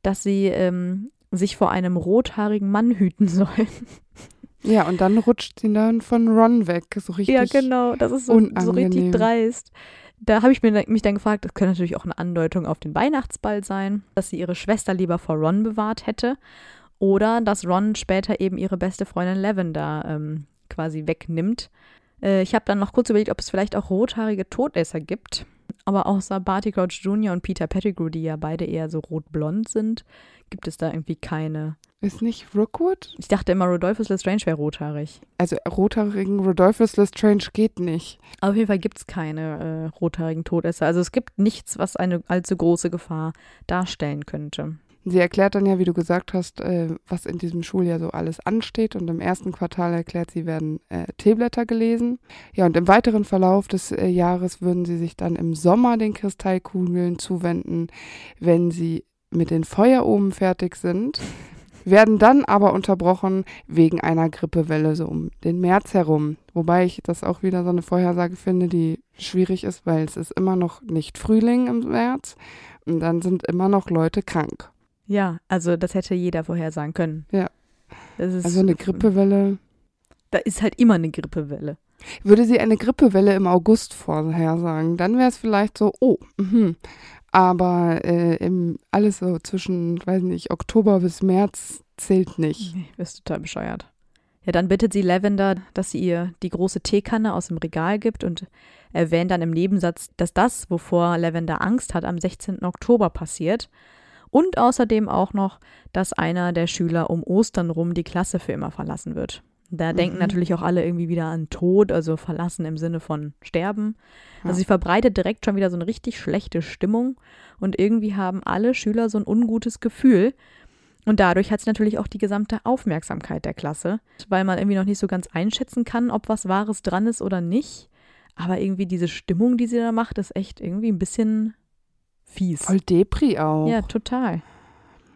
dass sie ähm, sich vor einem rothaarigen Mann hüten sollen. Ja, und dann rutscht sie dann von Ron weg, so richtig. Ja, genau, das ist so, so richtig dreist. Da habe ich mir, mich dann gefragt, das könnte natürlich auch eine Andeutung auf den Weihnachtsball sein, dass sie ihre Schwester lieber vor Ron bewahrt hätte. Oder dass Ron später eben ihre beste Freundin Lavender ähm, quasi wegnimmt. Äh, ich habe dann noch kurz überlegt, ob es vielleicht auch rothaarige Todesser gibt. Aber außer Barty Crouch Jr. und Peter Pettigrew, die ja beide eher so rot-blond sind, gibt es da irgendwie keine. Ist nicht Rookwood? Ich dachte immer, Rodolphus Lestrange wäre rothaarig. Also rothaarigen Rodolphus Lestrange geht nicht. auf jeden Fall gibt es keine äh, rothaarigen Todesser. Also es gibt nichts, was eine allzu große Gefahr darstellen könnte. Sie erklärt dann ja, wie du gesagt hast, äh, was in diesem Schuljahr so alles ansteht. Und im ersten Quartal erklärt sie, werden äh, Teeblätter gelesen. Ja, und im weiteren Verlauf des äh, Jahres würden sie sich dann im Sommer den Kristallkugeln zuwenden, wenn sie mit den Feueroben fertig sind, werden dann aber unterbrochen wegen einer Grippewelle so um den März herum. Wobei ich das auch wieder so eine Vorhersage finde, die schwierig ist, weil es ist immer noch nicht Frühling im März und dann sind immer noch Leute krank. Ja, also das hätte jeder vorhersagen können. Ja. also eine Grippewelle. Da ist halt immer eine Grippewelle. Würde sie eine Grippewelle im August vorhersagen, dann wäre es vielleicht so, oh, mh. aber äh, im, alles so zwischen, weiß nicht, Oktober bis März zählt nicht. Nee, bist total bescheuert. Ja, dann bittet sie Lavender, dass sie ihr die große Teekanne aus dem Regal gibt und erwähnt dann im Nebensatz, dass das, wovor Lavender Angst hat, am 16. Oktober passiert. Und außerdem auch noch, dass einer der Schüler um Ostern rum die Klasse für immer verlassen wird. Da mhm. denken natürlich auch alle irgendwie wieder an Tod, also verlassen im Sinne von sterben. Ja. Also sie verbreitet direkt schon wieder so eine richtig schlechte Stimmung und irgendwie haben alle Schüler so ein ungutes Gefühl. Und dadurch hat sie natürlich auch die gesamte Aufmerksamkeit der Klasse, weil man irgendwie noch nicht so ganz einschätzen kann, ob was Wahres dran ist oder nicht. Aber irgendwie diese Stimmung, die sie da macht, ist echt irgendwie ein bisschen fies. Voll Depri auch. Ja, total.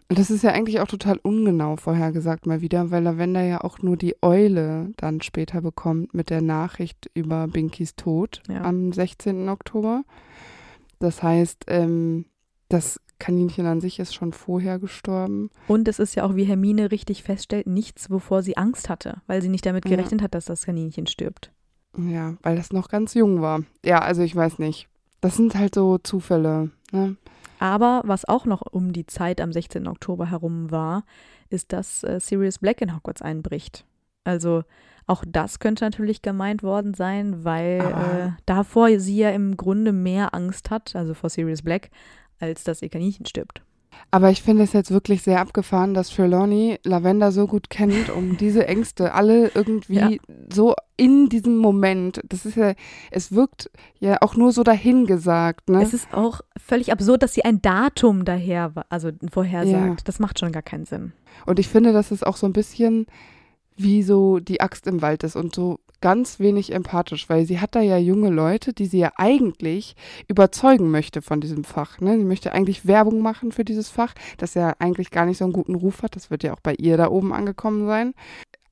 Das ist ja eigentlich auch total ungenau vorhergesagt mal wieder, weil Lavender ja auch nur die Eule dann später bekommt mit der Nachricht über Binkys Tod ja. am 16. Oktober. Das heißt, ähm, das Kaninchen an sich ist schon vorher gestorben. Und es ist ja auch, wie Hermine richtig feststellt, nichts, wovor sie Angst hatte, weil sie nicht damit gerechnet ja. hat, dass das Kaninchen stirbt. Ja, weil das noch ganz jung war. Ja, also ich weiß nicht. Das sind halt so Zufälle. Ne? Aber was auch noch um die Zeit am 16. Oktober herum war, ist, dass äh, Sirius Black in Hogwarts einbricht. Also auch das könnte natürlich gemeint worden sein, weil äh, davor sie ja im Grunde mehr Angst hat, also vor Sirius Black, als dass ihr Kaninchen stirbt. Aber ich finde es jetzt wirklich sehr abgefahren, dass Trelawney Lavender so gut kennt, um diese Ängste alle irgendwie ja. so in diesem Moment, das ist ja, es wirkt ja auch nur so dahingesagt. Ne? Es ist auch völlig absurd, dass sie ein Datum daher, also vorhersagt. Ja. Das macht schon gar keinen Sinn. Und ich finde, dass es auch so ein bisschen wie so die Axt im Wald ist und so ganz wenig empathisch, weil sie hat da ja junge Leute, die sie ja eigentlich überzeugen möchte von diesem Fach. Ne? Sie möchte eigentlich Werbung machen für dieses Fach, das ja eigentlich gar nicht so einen guten Ruf hat. Das wird ja auch bei ihr da oben angekommen sein.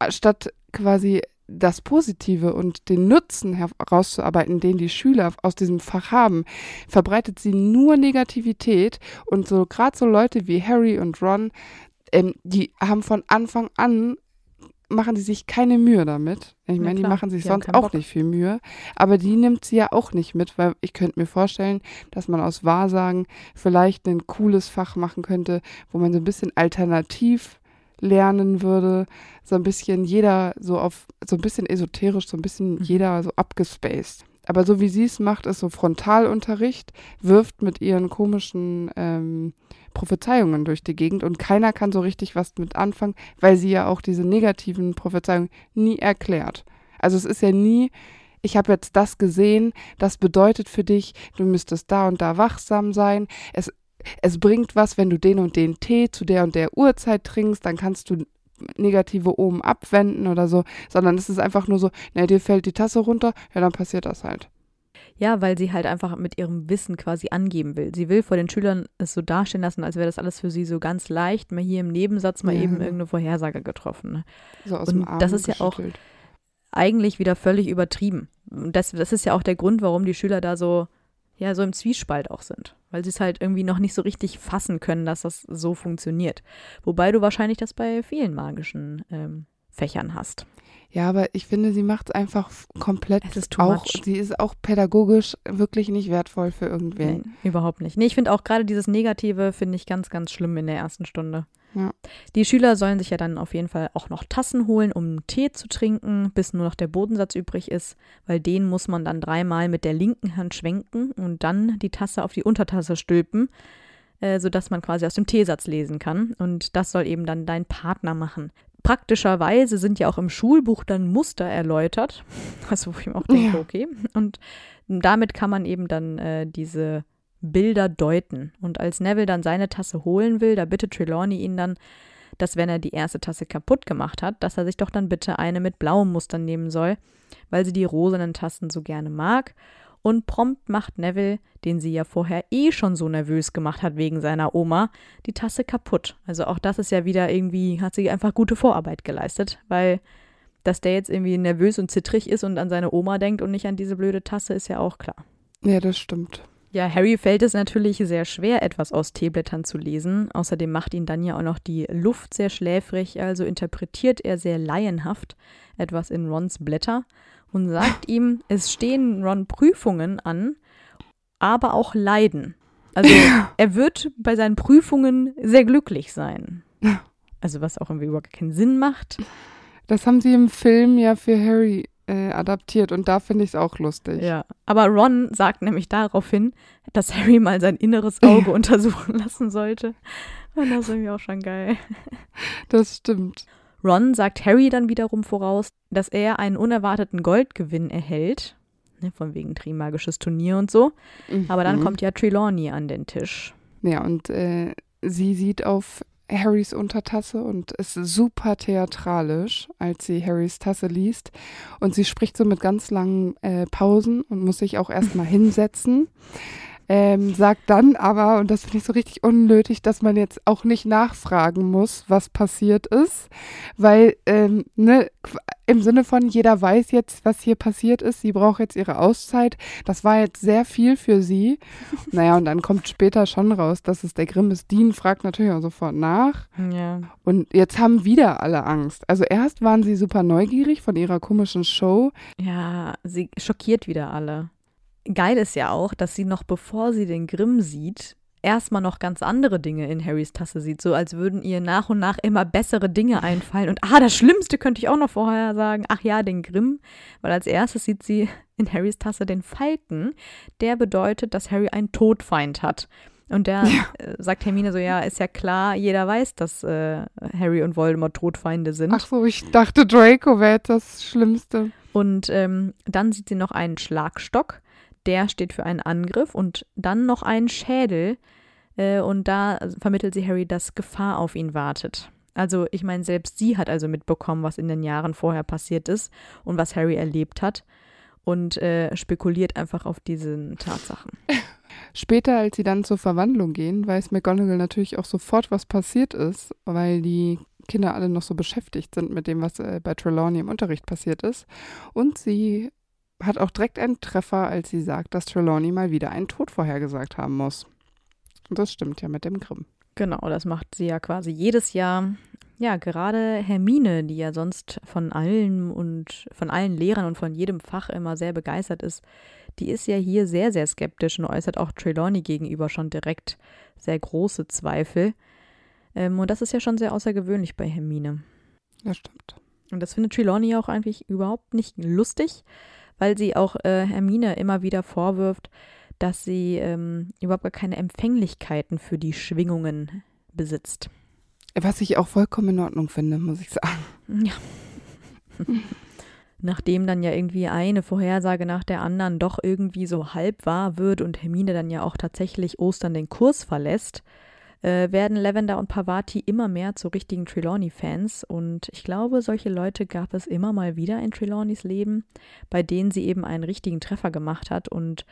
Statt quasi das Positive und den Nutzen herauszuarbeiten, den die Schüler aus diesem Fach haben, verbreitet sie nur Negativität und so gerade so Leute wie Harry und Ron, ähm, die haben von Anfang an machen die sich keine Mühe damit. Ich meine, die machen sich die sonst auch Bock. nicht viel Mühe. Aber die nimmt sie ja auch nicht mit, weil ich könnte mir vorstellen, dass man aus Wahrsagen vielleicht ein cooles Fach machen könnte, wo man so ein bisschen alternativ lernen würde. So ein bisschen jeder so auf, so ein bisschen esoterisch, so ein bisschen mhm. jeder so abgespaced. Aber so wie sie es macht, ist so Frontalunterricht, wirft mit ihren komischen ähm, Prophezeiungen durch die Gegend und keiner kann so richtig was mit anfangen, weil sie ja auch diese negativen Prophezeiungen nie erklärt. Also es ist ja nie, ich habe jetzt das gesehen, das bedeutet für dich, du müsstest da und da wachsam sein. Es, es bringt was, wenn du den und den Tee zu der und der Uhrzeit trinkst, dann kannst du negative Omen abwenden oder so, sondern es ist einfach nur so, na, dir fällt die Tasse runter, ja, dann passiert das halt. Ja, weil sie halt einfach mit ihrem Wissen quasi angeben will. Sie will vor den Schülern es so dastehen lassen, als wäre das alles für sie so ganz leicht, mal hier im Nebensatz mal ja. eben irgendeine Vorhersage getroffen. Ne? So aus Und dem Arm das ist ja auch eigentlich wieder völlig übertrieben. Und das, das ist ja auch der Grund, warum die Schüler da so, ja, so im Zwiespalt auch sind. Weil sie es halt irgendwie noch nicht so richtig fassen können, dass das so funktioniert. Wobei du wahrscheinlich das bei vielen magischen ähm, Fächern hast. Ja, aber ich finde, sie macht es einfach komplett es ist auch. Much. Sie ist auch pädagogisch wirklich nicht wertvoll für irgendwen. Nee, überhaupt nicht. Nee, ich finde auch gerade dieses Negative finde ich ganz, ganz schlimm in der ersten Stunde. Ja. Die Schüler sollen sich ja dann auf jeden Fall auch noch Tassen holen, um Tee zu trinken, bis nur noch der Bodensatz übrig ist, weil den muss man dann dreimal mit der linken Hand schwenken und dann die Tasse auf die Untertasse stülpen, äh, sodass man quasi aus dem Teesatz lesen kann. Und das soll eben dann dein Partner machen praktischerweise sind ja auch im Schulbuch dann Muster erläutert. Also wo ich mir auch denke, okay. Und damit kann man eben dann äh, diese Bilder deuten. Und als Neville dann seine Tasse holen will, da bittet Trelawney ihn dann, dass wenn er die erste Tasse kaputt gemacht hat, dass er sich doch dann bitte eine mit blauem Muster nehmen soll, weil sie die rosanen Tassen so gerne mag und prompt macht Neville, den sie ja vorher eh schon so nervös gemacht hat wegen seiner Oma, die Tasse kaputt. Also auch das ist ja wieder irgendwie, hat sie einfach gute Vorarbeit geleistet, weil dass der jetzt irgendwie nervös und zittrig ist und an seine Oma denkt und nicht an diese blöde Tasse, ist ja auch klar. Ja, das stimmt. Ja, Harry fällt es natürlich sehr schwer, etwas aus Teeblättern zu lesen. Außerdem macht ihn dann ja auch noch die Luft sehr schläfrig, also interpretiert er sehr laienhaft etwas in Rons Blätter und sagt ihm, es stehen Ron Prüfungen an, aber auch Leiden. Also er wird bei seinen Prüfungen sehr glücklich sein. Also was auch irgendwie überhaupt keinen Sinn macht. Das haben sie im Film ja für Harry äh, adaptiert und da finde ich es auch lustig. Ja, aber Ron sagt nämlich daraufhin, dass Harry mal sein inneres Auge untersuchen lassen sollte. Und das ist irgendwie auch schon geil. Das stimmt. Ron sagt Harry dann wiederum voraus, dass er einen unerwarteten Goldgewinn erhält. Ne, von wegen Trimagisches Turnier und so. Mhm. Aber dann kommt ja Trelawney an den Tisch. Ja, und äh, sie sieht auf Harrys Untertasse und ist super theatralisch, als sie Harrys Tasse liest. Und sie spricht so mit ganz langen äh, Pausen und muss sich auch erstmal hinsetzen. Ähm, sagt dann aber, und das finde ich so richtig unnötig, dass man jetzt auch nicht nachfragen muss, was passiert ist, weil ähm, ne, im Sinne von jeder weiß jetzt, was hier passiert ist, sie braucht jetzt ihre Auszeit. Das war jetzt sehr viel für sie. Naja, und dann kommt später schon raus, dass es der Grimm ist. Dean fragt natürlich auch sofort nach. Ja. Und jetzt haben wieder alle Angst. Also erst waren sie super neugierig von ihrer komischen Show. Ja, sie schockiert wieder alle geil ist ja auch, dass sie noch bevor sie den Grimm sieht, erstmal noch ganz andere Dinge in Harrys Tasse sieht, so als würden ihr nach und nach immer bessere Dinge einfallen. Und ah, das Schlimmste könnte ich auch noch vorher sagen. Ach ja, den Grimm. Weil als erstes sieht sie in Harrys Tasse den Falken. Der bedeutet, dass Harry einen Todfeind hat. Und der ja. äh, sagt Hermine so, ja, ist ja klar, jeder weiß, dass äh, Harry und Voldemort Todfeinde sind. Ach so, ich dachte, Draco wäre das Schlimmste. Und ähm, dann sieht sie noch einen Schlagstock der steht für einen Angriff und dann noch einen Schädel. Äh, und da vermittelt sie Harry, dass Gefahr auf ihn wartet. Also ich meine, selbst sie hat also mitbekommen, was in den Jahren vorher passiert ist und was Harry erlebt hat und äh, spekuliert einfach auf diese Tatsachen. Später, als sie dann zur Verwandlung gehen, weiß McGonagall natürlich auch sofort, was passiert ist, weil die Kinder alle noch so beschäftigt sind mit dem, was äh, bei Trelawney im Unterricht passiert ist. Und sie hat auch direkt einen Treffer, als sie sagt, dass Trelawney mal wieder einen Tod vorhergesagt haben muss. Und das stimmt ja mit dem Grimm. Genau, das macht sie ja quasi jedes Jahr. Ja, gerade Hermine, die ja sonst von allen und von allen Lehrern und von jedem Fach immer sehr begeistert ist, die ist ja hier sehr, sehr skeptisch und äußert auch Trelawney gegenüber schon direkt sehr große Zweifel. Ähm, und das ist ja schon sehr außergewöhnlich bei Hermine. Das stimmt. Und das findet Trelawney auch eigentlich überhaupt nicht lustig weil sie auch äh, Hermine immer wieder vorwirft, dass sie ähm, überhaupt gar keine Empfänglichkeiten für die Schwingungen besitzt. Was ich auch vollkommen in Ordnung finde, muss ich sagen. Ja. Nachdem dann ja irgendwie eine Vorhersage nach der anderen doch irgendwie so halb wahr wird und Hermine dann ja auch tatsächlich Ostern den Kurs verlässt, äh, werden Lavender und Pavati immer mehr zu richtigen Trelawney-Fans. Und ich glaube, solche Leute gab es immer mal wieder in Trelawneys Leben, bei denen sie eben einen richtigen Treffer gemacht hat und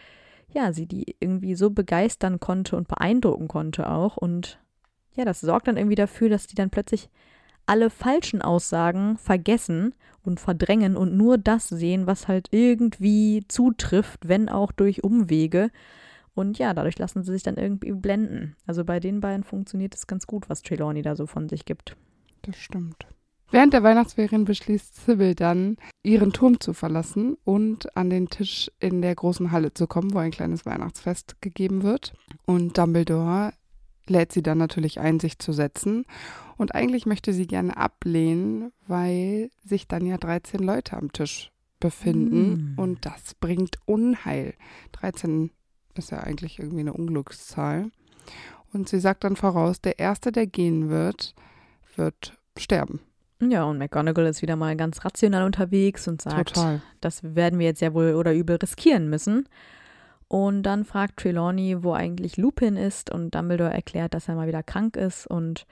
ja, sie die irgendwie so begeistern konnte und beeindrucken konnte auch. Und ja, das sorgt dann irgendwie dafür, dass die dann plötzlich alle falschen Aussagen vergessen und verdrängen und nur das sehen, was halt irgendwie zutrifft, wenn auch durch Umwege. Und ja, dadurch lassen sie sich dann irgendwie blenden. Also bei den beiden funktioniert es ganz gut, was Trelawney da so von sich gibt. Das stimmt. Während der Weihnachtsferien beschließt Sybil dann, ihren Turm zu verlassen und an den Tisch in der großen Halle zu kommen, wo ein kleines Weihnachtsfest gegeben wird. Und Dumbledore lädt sie dann natürlich ein, sich zu setzen. Und eigentlich möchte sie gerne ablehnen, weil sich dann ja 13 Leute am Tisch befinden. Mm. Und das bringt Unheil. 13 ist ja eigentlich irgendwie eine Unglückszahl. Und sie sagt dann voraus, der Erste, der gehen wird, wird sterben. Ja, und McGonagall ist wieder mal ganz rational unterwegs und sagt, Total. das werden wir jetzt ja wohl oder übel riskieren müssen. Und dann fragt Trelawney, wo eigentlich Lupin ist und Dumbledore erklärt, dass er mal wieder krank ist und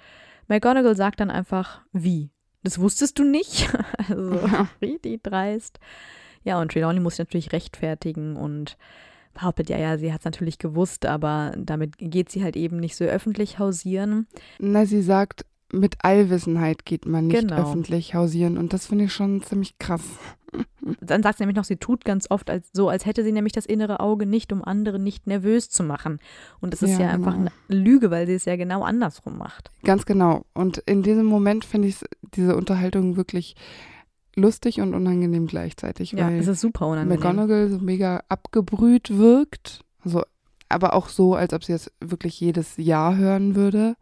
McGonagall sagt dann einfach, wie? Das wusstest du nicht? also ja. richtig dreist. Ja, und Trelawney muss sich natürlich rechtfertigen und behauptet ja, ja, sie hat es natürlich gewusst, aber damit geht sie halt eben nicht so öffentlich hausieren. Na, sie sagt, mit Allwissenheit geht man nicht genau. öffentlich hausieren und das finde ich schon ziemlich krass. dann sagt sie nämlich noch, sie tut ganz oft als, so, als hätte sie nämlich das innere Auge nicht, um andere nicht nervös zu machen. Und das ist ja, Ja, einfach genau. eine Lüge, weil sie es ja genau andersrum macht. Ganz genau. Und in diesem Moment finde ich diese Unterhaltung wirklich lustig und unangenehm gleichzeitig, Ja, weil es ist super unangenehm. McGonagall so mega abgebrüht wirkt. Also, aber auch so, als ob sie es wirklich jedes Jahr hören würde.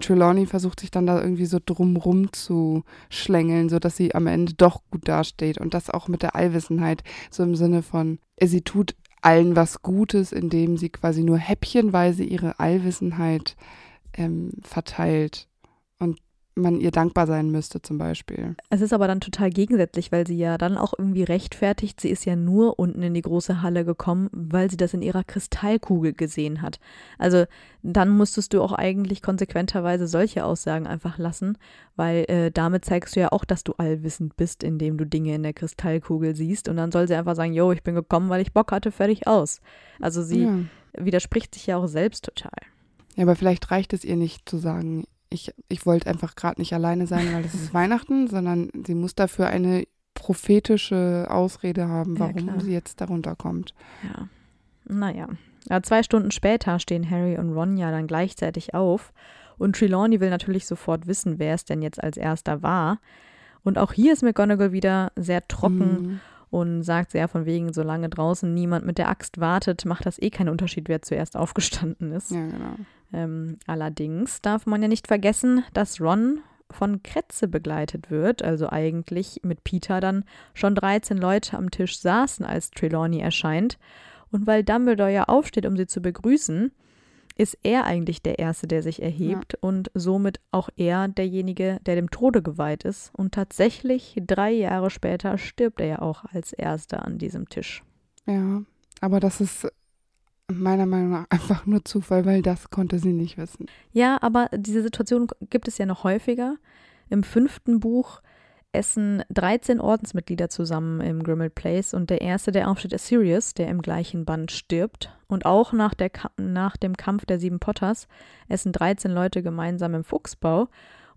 Trelawney versucht sich dann da irgendwie so drumrum zu schlängeln, sodass sie am Ende doch gut dasteht. Und das auch mit der Allwissenheit, so im Sinne von, sie tut allen was Gutes, indem sie quasi nur häppchenweise ihre Allwissenheit ähm, verteilt. Man ihr dankbar sein müsste zum Beispiel. Es ist aber dann total gegensätzlich, weil sie ja dann auch irgendwie rechtfertigt, sie ist ja nur unten in die große Halle gekommen, weil sie das in ihrer Kristallkugel gesehen hat. Also dann musstest du auch eigentlich konsequenterweise solche Aussagen einfach lassen, weil äh, damit zeigst du ja auch, dass du allwissend bist, indem du Dinge in der Kristallkugel siehst. Und dann soll sie einfach sagen, yo, ich bin gekommen, weil ich Bock hatte, fertig aus. Also sie ja. widerspricht sich ja auch selbst total. Ja, aber vielleicht reicht es ihr nicht zu sagen, ich, ich wollte einfach gerade nicht alleine sein, weil es ist Weihnachten, sondern sie muss dafür eine prophetische Ausrede haben, Ja, warum klar. sie jetzt darunter kommt. Ja, naja. Ja, zwei Stunden später stehen Harry und Ron ja dann gleichzeitig auf und Trelawney will natürlich sofort wissen, wer es denn jetzt als erster war. Und auch hier ist McGonagall wieder sehr trocken Mhm. Und sagt sehr von wegen, solange draußen niemand mit der Axt wartet, macht das eh keinen Unterschied, wer zuerst aufgestanden ist. Ja, genau. Ähm, allerdings darf man ja nicht vergessen, dass Ron von Kretze begleitet wird, also eigentlich mit Peter dann schon 13 Leute am Tisch saßen, als Trelawney erscheint. Und weil Dumbledore ja aufsteht, um sie zu begrüßen, ist er eigentlich der Erste, der sich erhebt und somit auch er derjenige, der dem Tode geweiht ist. Und tatsächlich drei Jahre später stirbt er ja auch als Erster an diesem Tisch. Ja, aber das ist meiner Meinung nach einfach nur Zufall, weil das konnte sie nicht wissen. Ja, aber diese Situation gibt es ja noch häufiger. Im fünften Buch essen 13 Ordensmitglieder zusammen im Grimmauld Place und der erste, der aufsteht, ist Sirius, der im gleichen Band stirbt. Und auch nach, der, nach dem Kampf der sieben Potters essen 13 Leute gemeinsam im Fuchsbau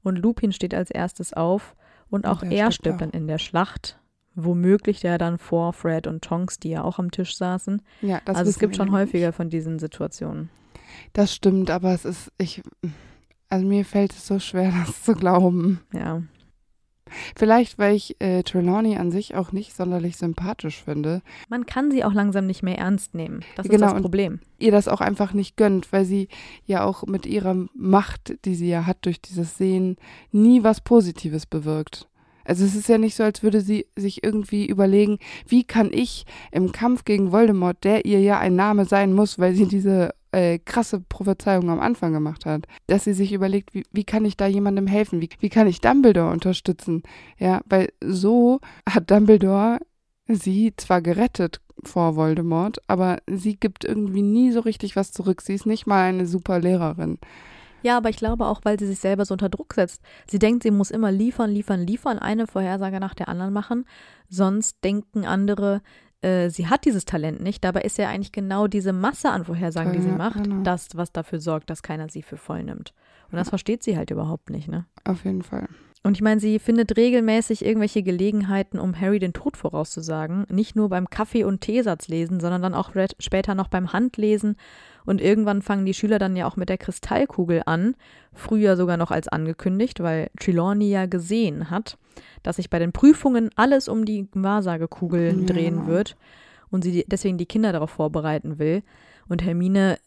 und Lupin steht als erstes auf und auch der er stirbt auch. dann in der Schlacht. Womöglich der dann vor Fred und Tonks, die ja auch am Tisch saßen. Ja, das also es gibt schon häufiger von diesen Situationen. nicht. Das stimmt, aber es ist, ich, also mir fällt es so schwer, das zu glauben. Ja. Vielleicht, weil ich äh, Trelawney an sich auch nicht sonderlich sympathisch finde. Man kann sie auch langsam nicht mehr ernst nehmen. Das Genau, ist das Problem. ihr das auch einfach nicht gönnt, weil sie ja auch mit ihrer Macht, die sie ja hat durch dieses Sehen, nie was Positives bewirkt. Also es ist ja nicht so, als würde sie sich irgendwie überlegen, wie kann ich im Kampf gegen Voldemort, der ihr ja ein Name sein muss, weil sie diese äh, krasse Prophezeiung am Anfang gemacht hat, dass sie sich überlegt, wie, wie kann ich da jemandem helfen, wie, wie kann ich Dumbledore unterstützen, ja, weil so hat Dumbledore sie zwar gerettet vor Voldemort, aber sie gibt irgendwie nie so richtig was zurück. Sie ist nicht mal eine super Lehrerin. Ja, aber ich glaube auch, weil sie sich selber so unter Druck setzt. Sie denkt, sie muss immer liefern, liefern, liefern, eine Vorhersage nach der anderen machen. Sonst denken andere, äh, sie hat dieses Talent nicht. Dabei ist ja eigentlich genau diese Masse an Vorhersagen, die sie macht, genau. das, was dafür sorgt, dass keiner sie für voll nimmt. Und das versteht sie halt überhaupt nicht, ne? Auf jeden Fall. Und ich meine, sie findet regelmäßig irgendwelche Gelegenheiten, um Harry den Tod vorauszusagen. Nicht nur beim Kaffee- und Teesatz lesen, sondern dann auch später noch beim Handlesen. Und irgendwann fangen die Schüler dann ja auch mit der Kristallkugel an. Früher sogar noch als angekündigt, weil Trelawney ja gesehen hat, dass sich bei den Prüfungen alles um die Wahrsagekugel Ja. drehen wird. Und sie deswegen die Kinder darauf vorbereiten will. Und Hermine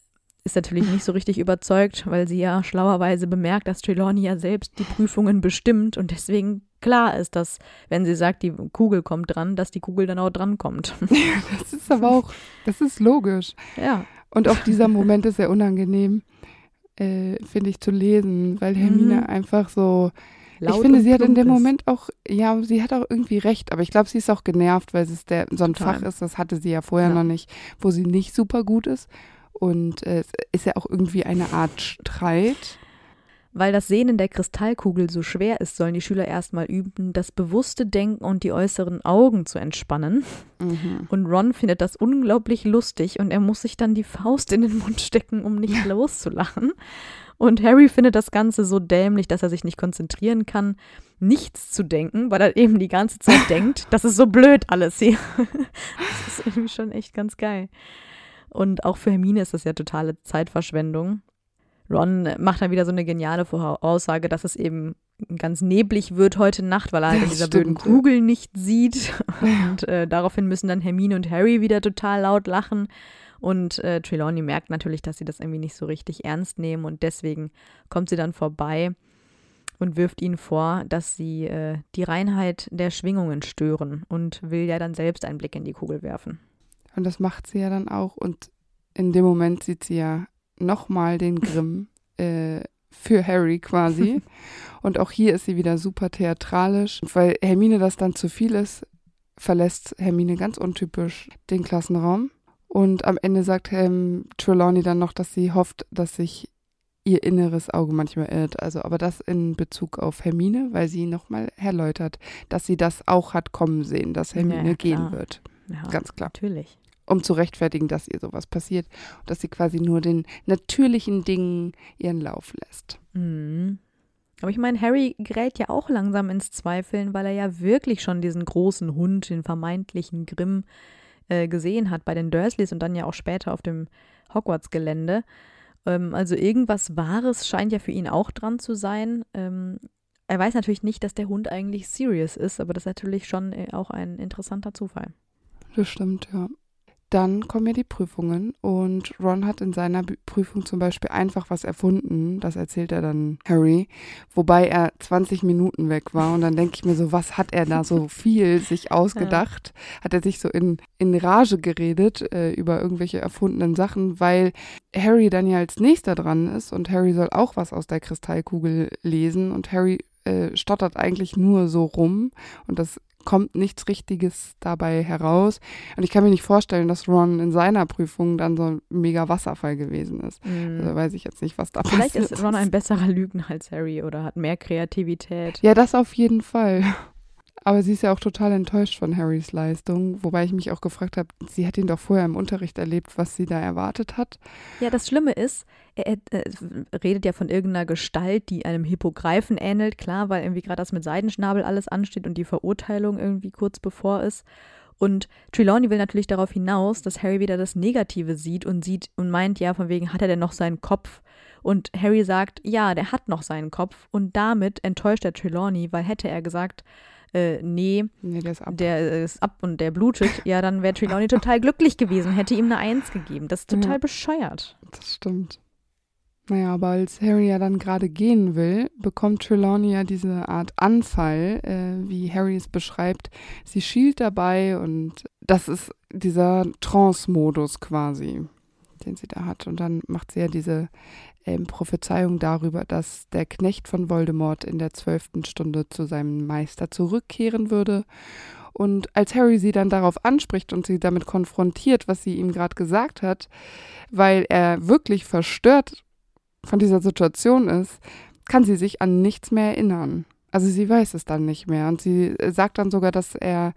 ist natürlich nicht so richtig überzeugt, weil sie ja schlauerweise bemerkt, dass Trelawney ja selbst die Prüfungen bestimmt und deswegen klar ist, dass, wenn sie sagt, die Kugel kommt dran, dass die Kugel dann auch dran kommt. Das ist aber auch, das ist logisch. ja. Und auch dieser Moment ist sehr unangenehm, äh, finde ich, zu lesen, weil Hermine Mhm. einfach so. Laut ich finde, sie hat in dem ist. Moment auch, ja, sie hat auch irgendwie recht, aber ich glaube, sie ist auch genervt, weil es der, so ein Total. Fach ist, das hatte sie ja vorher Ja. noch nicht, wo sie nicht super gut ist. Und äh, es ist ja auch irgendwie eine Art Streit. Weil das Sehnen der Kristallkugel so schwer ist, sollen die Schüler erstmal üben, das bewusste Denken und die äußeren Augen zu entspannen. Mhm. Und Ron findet das unglaublich lustig und er muss sich dann die Faust in den Mund stecken, um nicht loszulachen. Und Harry findet das Ganze so dämlich, dass er sich nicht konzentrieren kann, nichts zu denken, weil er eben die ganze Zeit denkt, das ist so blöd alles hier. das ist irgendwie schon echt ganz geil. Und auch für Hermine ist das ja totale Zeitverschwendung. Ron macht dann wieder so eine geniale Aussage, dass es eben ganz neblig wird heute Nacht, weil er halt in dieser blöden Kugel nicht sieht. Und äh, daraufhin müssen dann Hermine und Harry wieder total laut lachen. Und äh, Trelawney merkt natürlich, dass sie das irgendwie nicht so richtig ernst nehmen und deswegen kommt sie dann vorbei und wirft ihnen vor, dass sie äh, die Reinheit der Schwingungen stören und will ja dann selbst einen Blick in die Kugel werfen. Und das macht sie ja dann auch und in dem Moment sieht sie ja nochmal den Grimm äh, für Harry quasi. und auch hier ist sie wieder super theatralisch. Weil Hermine das dann zu viel ist, verlässt Hermine ganz untypisch den Klassenraum und am Ende sagt ähm, Trelawney dann noch, dass sie hofft, dass sich ihr inneres Auge manchmal irrt. Also, aber das in Bezug auf Hermine, weil sie nochmal erläutert, dass sie das auch hat kommen sehen, dass Hermine ja, gehen wird. Ja, Ganz klar. Natürlich. Um zu rechtfertigen, dass ihr sowas passiert und dass sie quasi nur den natürlichen Dingen ihren Lauf lässt. Mhm. Aber ich meine, Harry gerät ja auch langsam ins Zweifeln, weil er ja wirklich schon diesen großen Hund, den vermeintlichen Grimm, äh, gesehen hat bei den Dursleys und dann ja auch später auf dem Hogwarts-Gelände. Ähm, also irgendwas Wahres scheint ja für ihn auch dran zu sein. Ähm, er weiß natürlich nicht, dass der Hund eigentlich Sirius ist, aber das ist natürlich schon äh, auch ein interessanter Zufall. Das stimmt, ja. Dann kommen ja die Prüfungen und Ron hat in seiner Prüfung zum Beispiel einfach was erfunden, das erzählt er dann Harry, wobei er 20 Minuten weg war und dann denke ich mir so, was hat er da so viel sich ausgedacht? Hat er sich so in, in Rage geredet äh, über irgendwelche erfundenen Sachen, weil Harry dann ja als nächster dran ist und Harry soll auch was aus der Kristallkugel lesen und Harry äh, stottert eigentlich nur so rum und das kommt nichts Richtiges dabei heraus. Und ich kann mir nicht vorstellen, dass Ron in seiner Prüfung dann so ein mega Wasserfall gewesen ist. Mm. Also weiß ich jetzt nicht, was da Vielleicht passiert ist Ron ein besserer Lügner als Harry oder hat mehr Kreativität. Ja, das auf jeden Fall. Aber sie ist ja auch total enttäuscht von Harrys Leistung, wobei ich mich auch gefragt habe, sie hat ihn doch vorher im Unterricht erlebt, was sie da erwartet hat. Ja, das Schlimme ist, er, er, er redet ja von irgendeiner Gestalt, die einem Hippogreifen ähnelt, klar, weil irgendwie gerade das mit Seidenschnabel alles ansteht und die Verurteilung irgendwie kurz bevor ist. Und Trelawney will natürlich darauf hinaus, dass Harry wieder das Negative sieht und sieht und meint, ja, von wegen, hat er denn noch seinen Kopf? Und Harry sagt, ja, der hat noch seinen Kopf. Und damit enttäuscht er Trelawney, weil hätte er gesagt, äh, nee, nee, der ist ab. Der ist ab und der blutet, ja, dann wäre Trelawney total glücklich gewesen, hätte ihm eine Eins gegeben. Das ist total ja, bescheuert. Das stimmt. Naja, aber als Harry ja dann gerade gehen will, bekommt Trelawney ja diese Art Anfall, äh, wie Harry es beschreibt. Sie schielt dabei und das ist dieser Trance-Modus quasi, den sie da hat. Und dann macht sie ja diese ähm, Prophezeiung darüber, dass der Knecht von Voldemort in der zwölften Stunde zu seinem Meister zurückkehren würde. Und als Harry sie dann darauf anspricht und sie damit konfrontiert, was sie ihm gerade gesagt hat, weil er wirklich verstört von dieser Situation ist, kann sie sich an nichts mehr erinnern. Also sie weiß es dann nicht mehr. Und sie sagt dann sogar, dass er,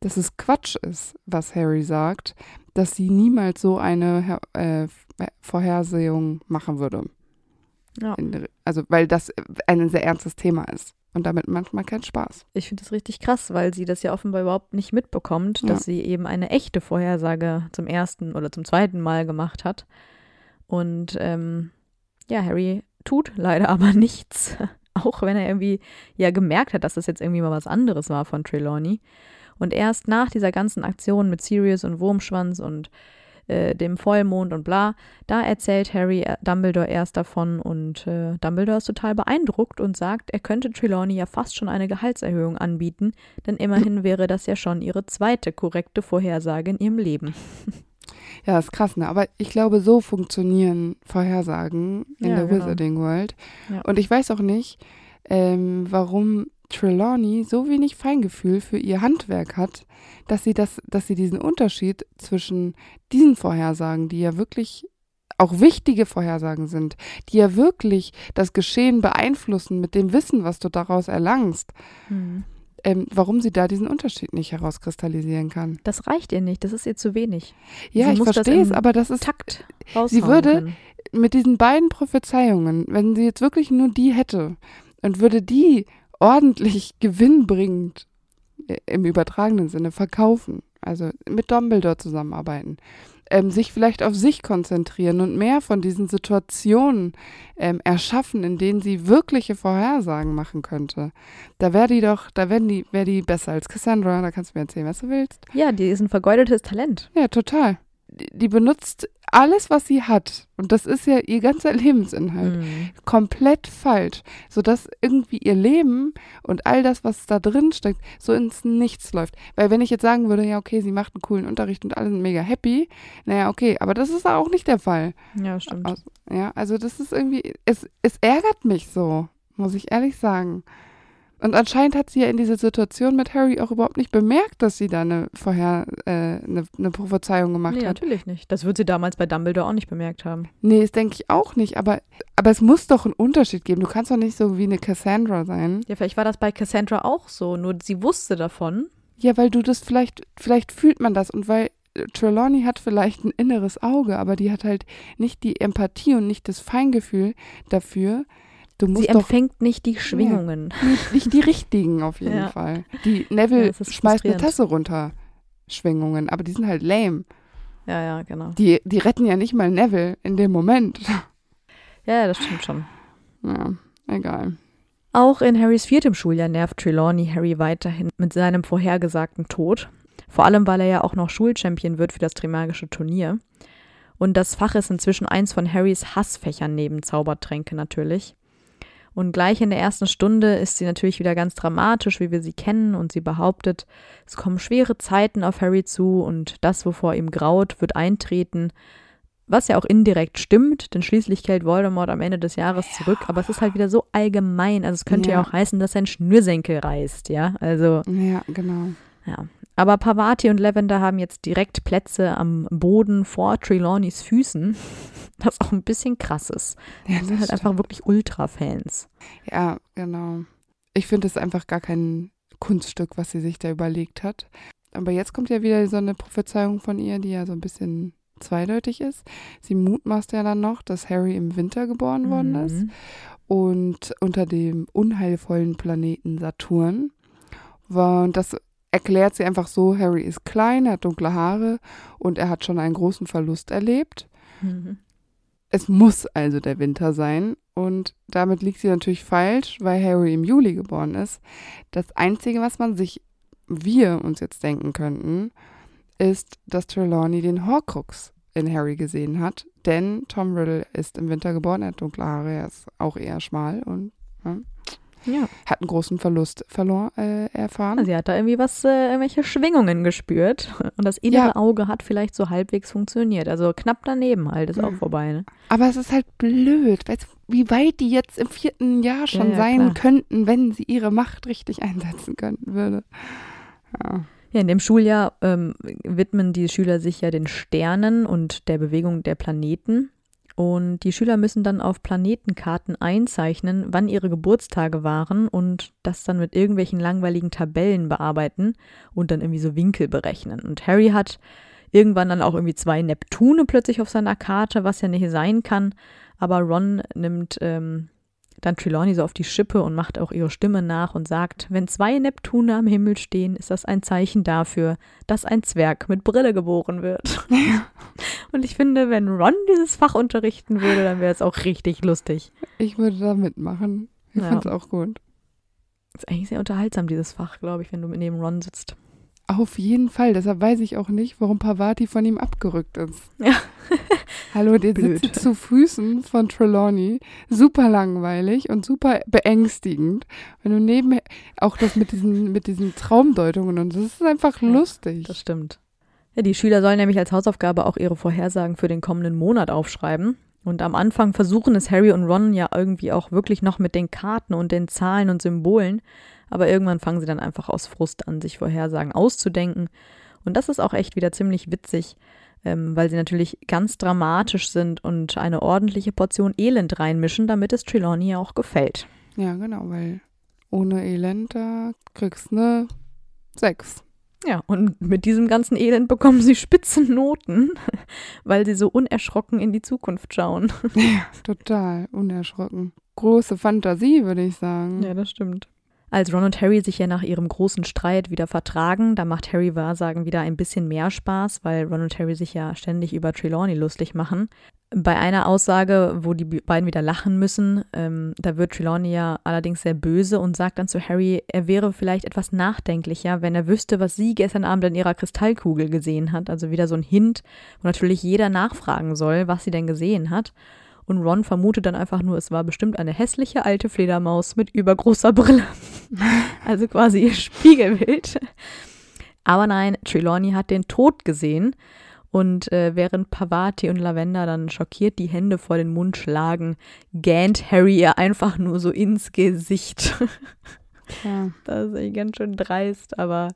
dass es Quatsch ist, was Harry sagt, dass sie niemals so eine äh, Vorhersehung machen würde. Ja. Also, weil das ein sehr ernstes Thema ist und damit manchmal kein Spaß. Ich finde das richtig krass, weil sie das ja offenbar überhaupt nicht mitbekommt, ja. dass sie eben eine echte Vorhersage zum ersten oder zum zweiten Mal gemacht hat. Und ähm, ja, Harry tut leider aber nichts, auch wenn er irgendwie ja gemerkt hat, dass das jetzt irgendwie mal was anderes war von Trelawney. Und erst nach dieser ganzen Aktion mit Sirius und Wurmschwanz und äh, dem Vollmond und bla, da erzählt Harry äh, Dumbledore erst davon und äh, Dumbledore ist total beeindruckt und sagt, er könnte Trelawney ja fast schon eine Gehaltserhöhung anbieten, denn immerhin wäre das ja schon ihre zweite korrekte Vorhersage in ihrem Leben. Ja, ist krass, ne? Aber ich glaube, so funktionieren Vorhersagen in ja, der genau. Wizarding World. Ja. Und ich weiß auch nicht, ähm, warum Trelawney so wenig Feingefühl für ihr Handwerk hat, dass sie das, dass sie diesen Unterschied zwischen diesen Vorhersagen, die ja wirklich auch wichtige Vorhersagen sind, die ja wirklich das Geschehen beeinflussen mit dem Wissen, was du daraus erlangst, mhm. ähm, warum sie da diesen Unterschied nicht herauskristallisieren kann. Das reicht ihr nicht, das ist ihr zu wenig. Ja, Sie ich verstehe es, aber das ist Takt sie würde- können. mit diesen beiden Prophezeiungen, wenn sie jetzt wirklich nur die hätte und würde die ordentlich gewinnbringend im übertragenen Sinne verkaufen, also mit Dumbledore zusammenarbeiten, ähm, sich vielleicht auf sich konzentrieren und mehr von diesen Situationen ähm, erschaffen, in denen sie wirkliche Vorhersagen machen könnte. Da wäre die doch, da wäre die, wär die besser als Cassandra, da kannst du mir erzählen, was du willst. Ja, die ist ein vergeudetes Talent. Ja, total. Die, benutzt alles, was sie hat. Und das ist ja ihr ganzer Lebensinhalt Mhm. komplett falsch, sodass irgendwie ihr Leben und all das, was da drin steckt, so ins Nichts läuft. Weil wenn ich jetzt sagen würde, ja, okay, sie macht einen coolen Unterricht und alle sind mega happy, naja, okay, aber das ist auch nicht der Fall. Ja, stimmt. Aus- Ja, also das ist irgendwie, es, es ärgert mich so, muss ich ehrlich sagen. Und anscheinend hat sie ja in dieser Situation mit Harry auch überhaupt nicht bemerkt, dass sie da eine vorher äh, eine, eine Prophezeiung gemacht Nee, hat. natürlich nicht. Das wird sie damals bei Dumbledore auch nicht bemerkt haben. Nee, das denke ich auch nicht, aber, aber es muss doch einen Unterschied geben. Du kannst doch nicht so wie eine Cassandra sein. Ja, vielleicht war das bei Cassandra auch so, nur sie wusste davon. Ja, weil du das vielleicht, vielleicht fühlt man das und weil Trelawney hat vielleicht ein inneres Auge, aber die hat halt nicht die Empathie und nicht das Feingefühl dafür. Du Sie musst doch empfängt nicht die Schwingungen. nicht, nicht die richtigen auf jeden Ja. Fall. Die Neville Ja, schmeißt eine. Tasse runter. Schwingungen, aber die sind halt lame. Ja, ja, genau. Die, die retten ja nicht mal Neville in dem Moment. Ja, ja, das stimmt schon. Ja, egal. Auch in Harrys viertem Schuljahr nervt Trelawney Harry weiterhin mit seinem vorhergesagten Tod. Vor allem, weil er ja auch noch Schulchampion wird für das Trimagische Turnier. Und das Fach ist inzwischen eins von Harrys Hassfächern neben Zaubertränke natürlich. Und gleich in der ersten Stunde ist sie natürlich wieder ganz dramatisch, wie wir sie kennen, und sie behauptet, es kommen schwere Zeiten auf Harry zu und das, wovor ihm graut, wird eintreten. Was ja auch indirekt stimmt, denn schließlich kehrt Voldemort am Ende des Jahres zurück, aber es ist halt wieder so allgemein. Also es könnte ja, Ja. auch heißen, dass sein Schnürsenkel reißt, ja. Also, Ja, genau. ja. Aber Pavati und Lavender haben jetzt direkt Plätze am Boden vor Trelawneys Füßen, was auch ein bisschen krass ist. Ja, Die sind halt das einfach wirklich Ultra-Fans. Ja, genau. Ich finde es einfach gar kein Kunststück, was sie sich da überlegt hat. Aber jetzt kommt ja wieder so eine Prophezeiung von ihr, die ja so ein bisschen zweideutig ist. Sie mutmaßt ja dann noch, dass Harry im Winter geboren worden ist Mhm. und unter dem unheilvollen Planeten Saturn. Und das erklärt sie einfach so, Harry ist klein, er hat dunkle Haare und er hat schon einen großen Verlust erlebt. Mhm. Es muss also der Winter sein. Und damit liegt sie natürlich falsch, weil Harry im Juli geboren ist. Das Einzige, was man sich, wir uns jetzt denken könnten, ist, dass Trelawney den Horcrux in Harry gesehen hat. Denn Tom Riddle ist im Winter geboren, er hat dunkle Haare, er ist auch eher schmal und Ja, hat einen großen Verlust verloren, äh, erfahren. Sie hat da irgendwie was, äh, irgendwelche Schwingungen gespürt. Und das innere Ja. Auge hat vielleicht so halbwegs funktioniert. Also knapp daneben halt, ist auch Mhm. vorbei. Ne? Aber es ist halt blöd, weißt wie weit die jetzt im vierten Jahr schon ja, sein klar. könnten, wenn sie ihre Macht richtig einsetzen könnten würde. Ja. Ja, in dem Schuljahr ähm, widmen die Schüler sich ja den Sternen und der Bewegung der Planeten. Und die Schüler müssen dann auf Planetenkarten einzeichnen, wann ihre Geburtstage waren und das dann mit irgendwelchen langweiligen Tabellen bearbeiten und dann irgendwie so Winkel berechnen. Und Harry hat irgendwann dann auch irgendwie zwei Neptune plötzlich auf seiner Karte, was ja nicht sein kann. Aber Ron nimmt ähm, dann Trelawney so auf die Schippe und macht auch ihre Stimme nach und sagt, wenn zwei Neptune am Himmel stehen, ist das ein Zeichen dafür, dass ein Zwerg mit Brille geboren wird. und ich finde, wenn Ron dieses Fach unterrichten würde, dann wäre es auch richtig lustig. Ich würde da mitmachen. Ich Ja. find's auch gut. Ist eigentlich sehr unterhaltsam, dieses Fach, glaube ich, wenn du neben Ron sitzt. Auf jeden Fall. Deshalb weiß ich auch nicht, warum Pavati von ihm abgerückt ist. Ja. Hallo, der Blöd. sitzt zu Füßen von Trelawney. Super langweilig und super beängstigend. Wenn du neben auch das mit diesen, mit diesen Traumdeutungen und das ist einfach Ja, lustig. Das stimmt. Ja, die Schüler sollen nämlich als Hausaufgabe auch ihre Vorhersagen für den kommenden Monat aufschreiben. Und am Anfang versuchen es Harry und Ron ja irgendwie auch wirklich noch mit den Karten und den Zahlen und Symbolen. Aber irgendwann fangen sie dann einfach aus Frust an, sich Vorhersagen auszudenken. Und das ist auch echt wieder ziemlich witzig, ähm, weil sie natürlich ganz dramatisch sind und eine ordentliche Portion Elend reinmischen, damit es Trelawney auch gefällt. Ja, genau, weil ohne Elend, da kriegst du eine 6. Ja, und mit diesem ganzen Elend bekommen sie spitzen Noten, weil sie so unerschrocken in die Zukunft schauen. Ja, total unerschrocken. Große Fantasie, würde ich sagen. Ja, das stimmt. Als Ron und Harry sich ja nach ihrem großen Streit wieder vertragen, da macht Harry Wahrsagen wieder ein bisschen mehr Spaß, weil Ron und Harry sich ja ständig über Trelawney lustig machen. Bei einer Aussage, wo die beiden wieder lachen müssen, ähm, da wird Trelawney ja allerdings sehr böse und sagt dann zu Harry, er wäre vielleicht etwas nachdenklicher, wenn er wüsste, was sie gestern Abend in ihrer Kristallkugel gesehen hat. Also wieder so ein Hint, wo natürlich jeder nachfragen soll, was sie denn gesehen hat. Und Ron vermutet dann einfach nur, es war bestimmt eine hässliche alte Fledermaus mit übergroßer Brille. also quasi ihr Spiegelbild. Aber nein, Trelawney hat den Tod gesehen. Und äh, während Pavati und Lavender dann schockiert die Hände vor den Mund schlagen, gähnt Harry ihr einfach nur so ins Gesicht. Ja. Das ist echt ganz schön dreist, aber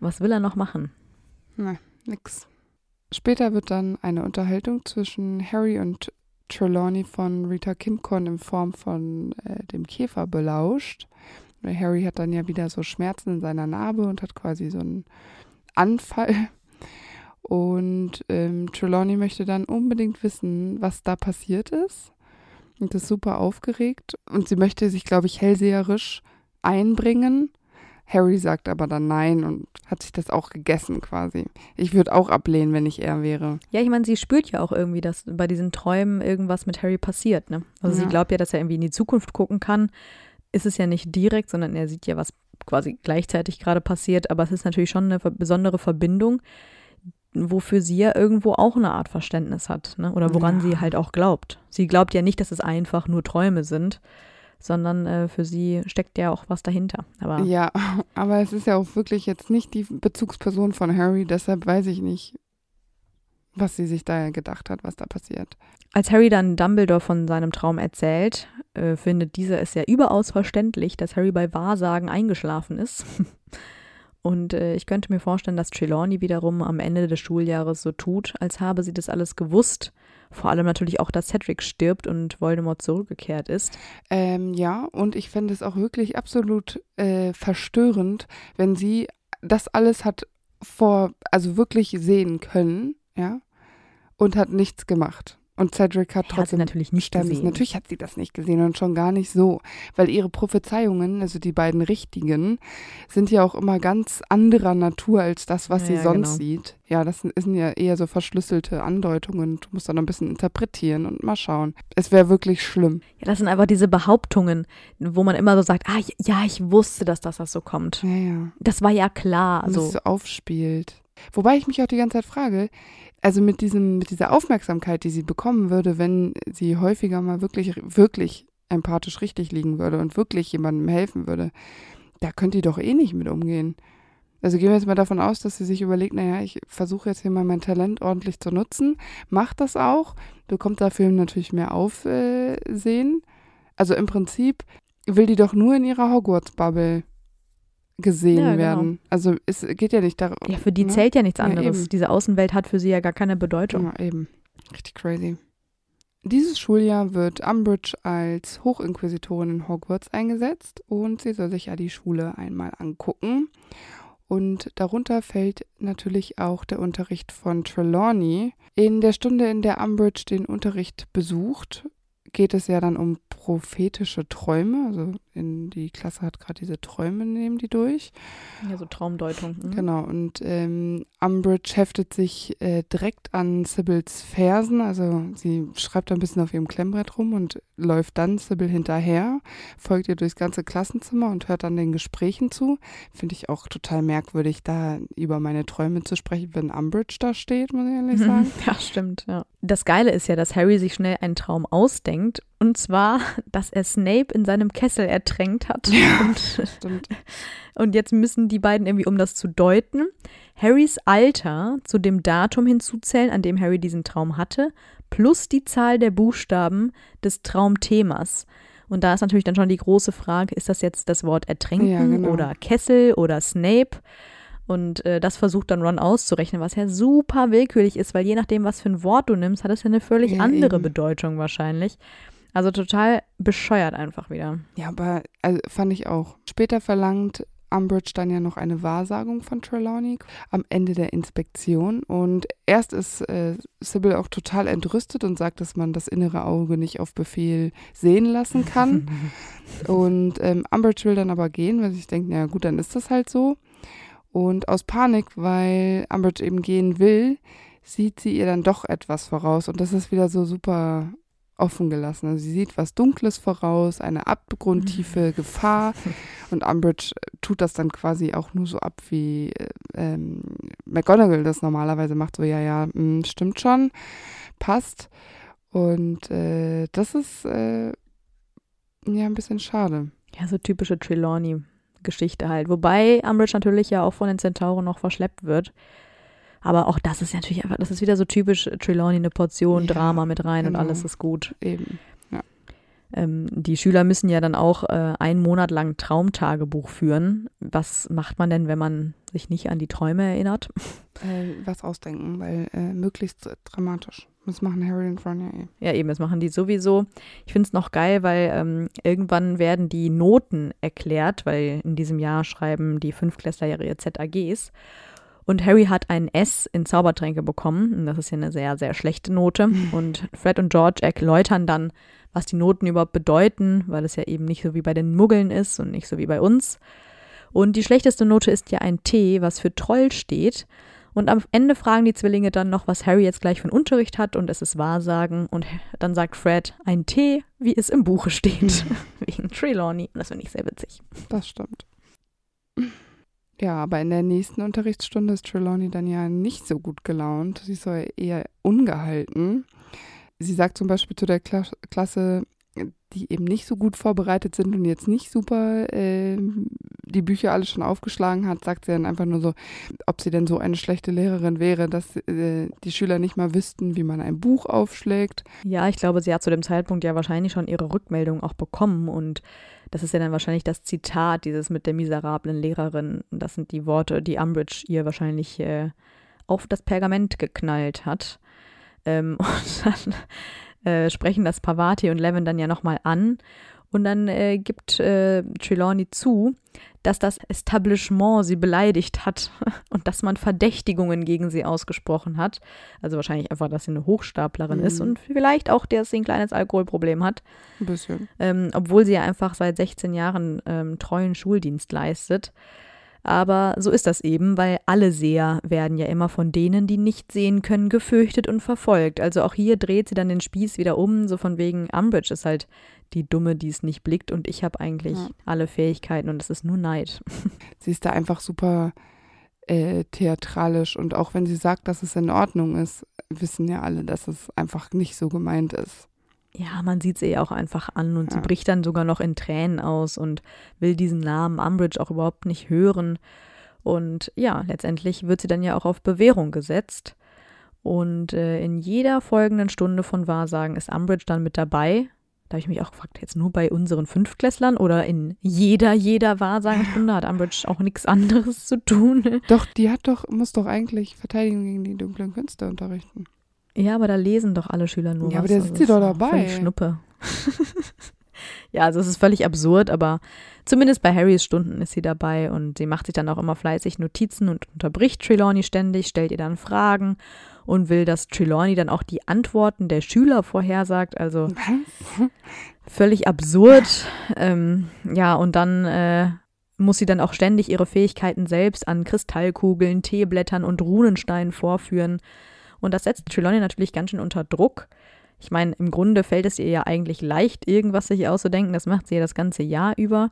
was will er noch machen? Na, nix. Später wird dann eine Unterhaltung zwischen Harry und Trelawney von Rita Kimcorn in Form von äh, dem Käfer belauscht. Harry hat dann ja wieder so Schmerzen in seiner Narbe und hat quasi so einen Anfall. Und ähm, Trelawney möchte dann unbedingt wissen, was da passiert ist. Und ist super aufgeregt. Und sie möchte sich, glaube ich, hellseherisch einbringen. Harry sagt aber dann nein und hat sich das auch gegessen quasi. Ich würde auch ablehnen, wenn ich er wäre. Ja, ich meine, sie spürt ja auch irgendwie, dass bei diesen Träumen irgendwas mit Harry passiert. Ne? Also Ja. sie glaubt ja, dass er irgendwie in die Zukunft gucken kann. Ist es ja nicht direkt, sondern er sieht ja, was quasi gleichzeitig gerade passiert. Aber es ist natürlich schon eine besondere Verbindung, wofür sie ja irgendwo auch eine Art Verständnis hat. Ne? Oder woran Ja. sie halt auch glaubt. Sie glaubt ja nicht, dass es einfach nur Träume sind, sondern äh, für sie steckt ja auch was dahinter. Aber Ja, aber es ist ja auch wirklich jetzt nicht die Bezugsperson von Harry, deshalb weiß ich nicht, was sie sich da gedacht hat, was da passiert. Als Harry dann Dumbledore von seinem Traum erzählt, äh, findet dieser es ja überaus verständlich, dass Harry bei Wahrsagen eingeschlafen ist. Und äh, ich könnte mir vorstellen, dass Trelawney wiederum am Ende des Schuljahres so tut, als habe sie das alles gewusst. Vor allem natürlich auch, dass Cedric stirbt und Voldemort zurückgekehrt ist. Ähm, ja, und ich fände es auch wirklich absolut äh, verstörend, wenn sie das alles hat vor, also wirklich sehen können, ja, und hat nichts gemacht. Und Cedric hat Er hat sie trotzdem natürlich nicht ist. gesehen. Natürlich hat sie das nicht gesehen und schon gar nicht so, weil ihre Prophezeiungen, also die beiden richtigen, sind ja auch immer ganz anderer Natur als das, was Ja, sie ja, sonst genau. sieht. Ja, das sind- ja eher so verschlüsselte Andeutungen. Du musst dann ein bisschen interpretieren und mal schauen. Es wäre wirklich schlimm. Ja, das sind einfach diese Behauptungen, wo man immer so sagt, ah ja, ich wusste, dass das, das so kommt. Ja, ja. Das war ja klar. Also, es so aufspielt. Wobei ich mich auch die ganze Zeit frage, also mit diesem, mit dieser Aufmerksamkeit, die sie bekommen würde, wenn sie häufiger mal wirklich, wirklich empathisch richtig liegen würde und wirklich jemandem helfen würde, da könnte die doch eh nicht mit umgehen. Also gehen wir jetzt mal davon aus, dass sie sich überlegt, naja, ich versuche jetzt hier mal mein Talent ordentlich zu nutzen, macht das auch, bekommt dafür natürlich mehr Aufsehen. Also im Prinzip will die doch nur in ihrer Hogwarts-Bubble gesehen Ja, genau. werden. Also es geht ja nicht darum. ja, für die ne? zählt ja nichts Ja, anderes. eben. Diese Außenwelt hat für sie ja gar keine Bedeutung. Ja, eben. Richtig crazy. Dieses Schuljahr wird Umbridge als Hochinquisitorin in Hogwarts eingesetzt und sie soll sich ja die Schule einmal angucken. Und darunter fällt natürlich auch der Unterricht von Trelawney. In der Stunde, in der Umbridge den Unterricht besucht, geht es ja dann um prophetische Träume. Also in die Klasse hat gerade diese Träume, nehmen die durch. Ja, so Traumdeutung. Mhm. Genau, und ähm, Umbridge heftet sich äh, direkt an Sibyls Fersen. Also sie schreibt ein bisschen auf ihrem Klemmbrett rum und läuft dann Sibyl hinterher, folgt ihr durchs ganze Klassenzimmer und hört dann den Gesprächen zu. Finde ich auch total merkwürdig, da über meine Träume zu sprechen, wenn Umbridge da steht, muss ich ehrlich sagen. Ja, stimmt. Ja. Das Geile ist ja, dass Harry sich schnell einen Traum ausdenkt. Und zwar, dass er Snape in seinem Kessel ertränkt hat. Ja. Und, Stimmt. und jetzt müssen die beiden irgendwie, um das zu deuten, Harrys Alter zu dem Datum hinzuzählen, an dem Harry diesen Traum hatte, plus die Zahl der Buchstaben des Traumthemas. Und da ist natürlich dann schon die große Frage, ist das jetzt das Wort ertränken Ja, genau. oder Kessel oder Snape? Und äh, das versucht dann Ron auszurechnen, was ja super willkürlich ist, weil je nachdem, was für ein Wort du nimmst, hat es ja eine völlig Ja, andere eben. Bedeutung wahrscheinlich. Also total bescheuert einfach wieder. Ja, aber also, fand ich auch. Später verlangt Umbridge dann ja noch eine Wahrsagung von Trelawney am Ende der Inspektion. Und erst ist äh, Sybil auch total entrüstet und sagt, dass man das innere Auge nicht auf Befehl sehen lassen kann. und ähm, Umbridge will dann aber gehen, weil sie denkt, na gut, dann ist das halt so. Und aus Panik, weil Umbridge eben gehen will, sieht sie ihr dann doch etwas voraus. Und das ist wieder so super offen gelassen. Also sie sieht was Dunkles voraus, eine abgrundtiefe mhm. Gefahr und Umbridge tut das dann quasi auch nur so ab, wie äh, ähm, McGonagall das normalerweise macht. So, ja, ja, mh, hm, stimmt schon, passt. Und äh, das ist äh, ja ein bisschen schade. Ja, so typische Trelawney-Geschichte halt. Wobei Umbridge natürlich ja auch von den Zentauren noch verschleppt wird. Aber auch das ist natürlich einfach, das ist wieder so typisch Trelawney, eine Portion ja, Drama mit rein genau. und alles ist gut. Eben. Ja. Ähm, die Schüler müssen ja dann auch äh, einen Monat lang Traumtagebuch führen. Was macht man denn, wenn man sich nicht an die Träume erinnert? Äh, was ausdenken, weil äh, möglichst dramatisch. Das machen Harry und Ron ja eh. Ja, eben, das machen die sowieso. Ich finde es noch geil, weil ähm, irgendwann werden die Noten erklärt, weil in diesem Jahr schreiben die Fünfklässler ihre ZAGs. Und Harry hat ein S in Zaubertränke bekommen. Und das ist ja eine sehr, sehr schlechte Note. Und Fred und George erläutern dann, was die Noten überhaupt bedeuten, weil es ja eben nicht so wie bei den Muggeln ist und nicht so wie bei uns. Und die schlechteste Note ist ja ein T, was für Troll steht. Und am Ende fragen die Zwillinge dann noch, was Harry jetzt gleich für einen Unterricht hat und es ist Wahrsagen. Und dann sagt Fred, ein T, wie es im Buche steht. Wegen Trelawney. Das finde ich sehr witzig. Das stimmt. Ja, aber in der nächsten Unterrichtsstunde ist Trelawney dann ja nicht so gut gelaunt. Sie ist so eher ungehalten. Sie sagt zum Beispiel zu der Kla Klasse, die eben nicht so gut vorbereitet sind und jetzt nicht super äh, die Bücher alle schon aufgeschlagen hat, sagt sie dann einfach nur so, ob sie denn so eine schlechte Lehrerin wäre, dass äh, die Schüler nicht mal wüssten, wie man ein Buch aufschlägt. Ja, ich glaube, sie hat zu dem Zeitpunkt ja wahrscheinlich schon ihre Rückmeldung auch bekommen und das ist ja dann wahrscheinlich das Zitat, dieses mit der miserablen Lehrerin. Das sind die Worte, die Umbridge ihr wahrscheinlich äh, auf das Pergament geknallt hat. Ähm, und dann äh, sprechen das Pavati und Levin dann ja nochmal an. Und dann äh, gibt äh, Trelawney zu, dass das Establishment sie beleidigt hat und dass man Verdächtigungen gegen sie ausgesprochen hat. Also wahrscheinlich einfach, dass sie eine Hochstaplerin mhm. ist und vielleicht auch, dass sie ein kleines Alkoholproblem hat. Ein bisschen. Ähm, obwohl sie ja einfach seit 16 Jahren ähm, treuen Schuldienst leistet. Aber so ist das eben, weil alle Seher werden ja immer von denen, die nicht sehen können, gefürchtet und verfolgt. Also auch hier dreht sie dann den Spieß wieder um, so von wegen Umbridge ist halt die Dumme, die es nicht blickt und ich habe eigentlich ja. alle Fähigkeiten und es ist nur Neid. Sie ist da einfach super äh, theatralisch und auch wenn sie sagt, dass es in Ordnung ist, wissen ja alle, dass es einfach nicht so gemeint ist. Ja, man sieht sie auch einfach an und ja. sie bricht dann sogar noch in Tränen aus und will diesen Namen Umbridge auch überhaupt nicht hören. Und ja, letztendlich wird sie dann ja auch auf Bewährung gesetzt. Und äh, in jeder folgenden Stunde von Wahrsagen ist Umbridge dann mit dabei. Da habe ich mich auch gefragt, jetzt nur bei unseren Fünftklässlern oder in jeder, jeder Wahrsagenstunde hat Umbridge auch nichts anderes zu tun. Doch, die hat doch, muss doch eigentlich Verteidigung gegen die dunklen Künste unterrichten. Ja, aber da lesen doch alle Schüler nur ja, was. Ja, aber der sitzt sie doch dabei. Schnuppe. ja, also es ist völlig absurd, aber zumindest bei Harrys Stunden ist sie dabei und sie macht sich dann auch immer fleißig Notizen und unterbricht Trelawney ständig, stellt ihr dann Fragen und will, dass Trelawney dann auch die Antworten der Schüler vorhersagt. Also völlig absurd. Ähm, ja, und dann äh, muss sie dann auch ständig ihre Fähigkeiten selbst an Kristallkugeln, Teeblättern und Runensteinen vorführen. Und das setzt Trelawney natürlich ganz schön unter Druck. Ich meine, im Grunde fällt es ihr ja eigentlich leicht, irgendwas sich auszudenken. Das macht sie ja das ganze Jahr über.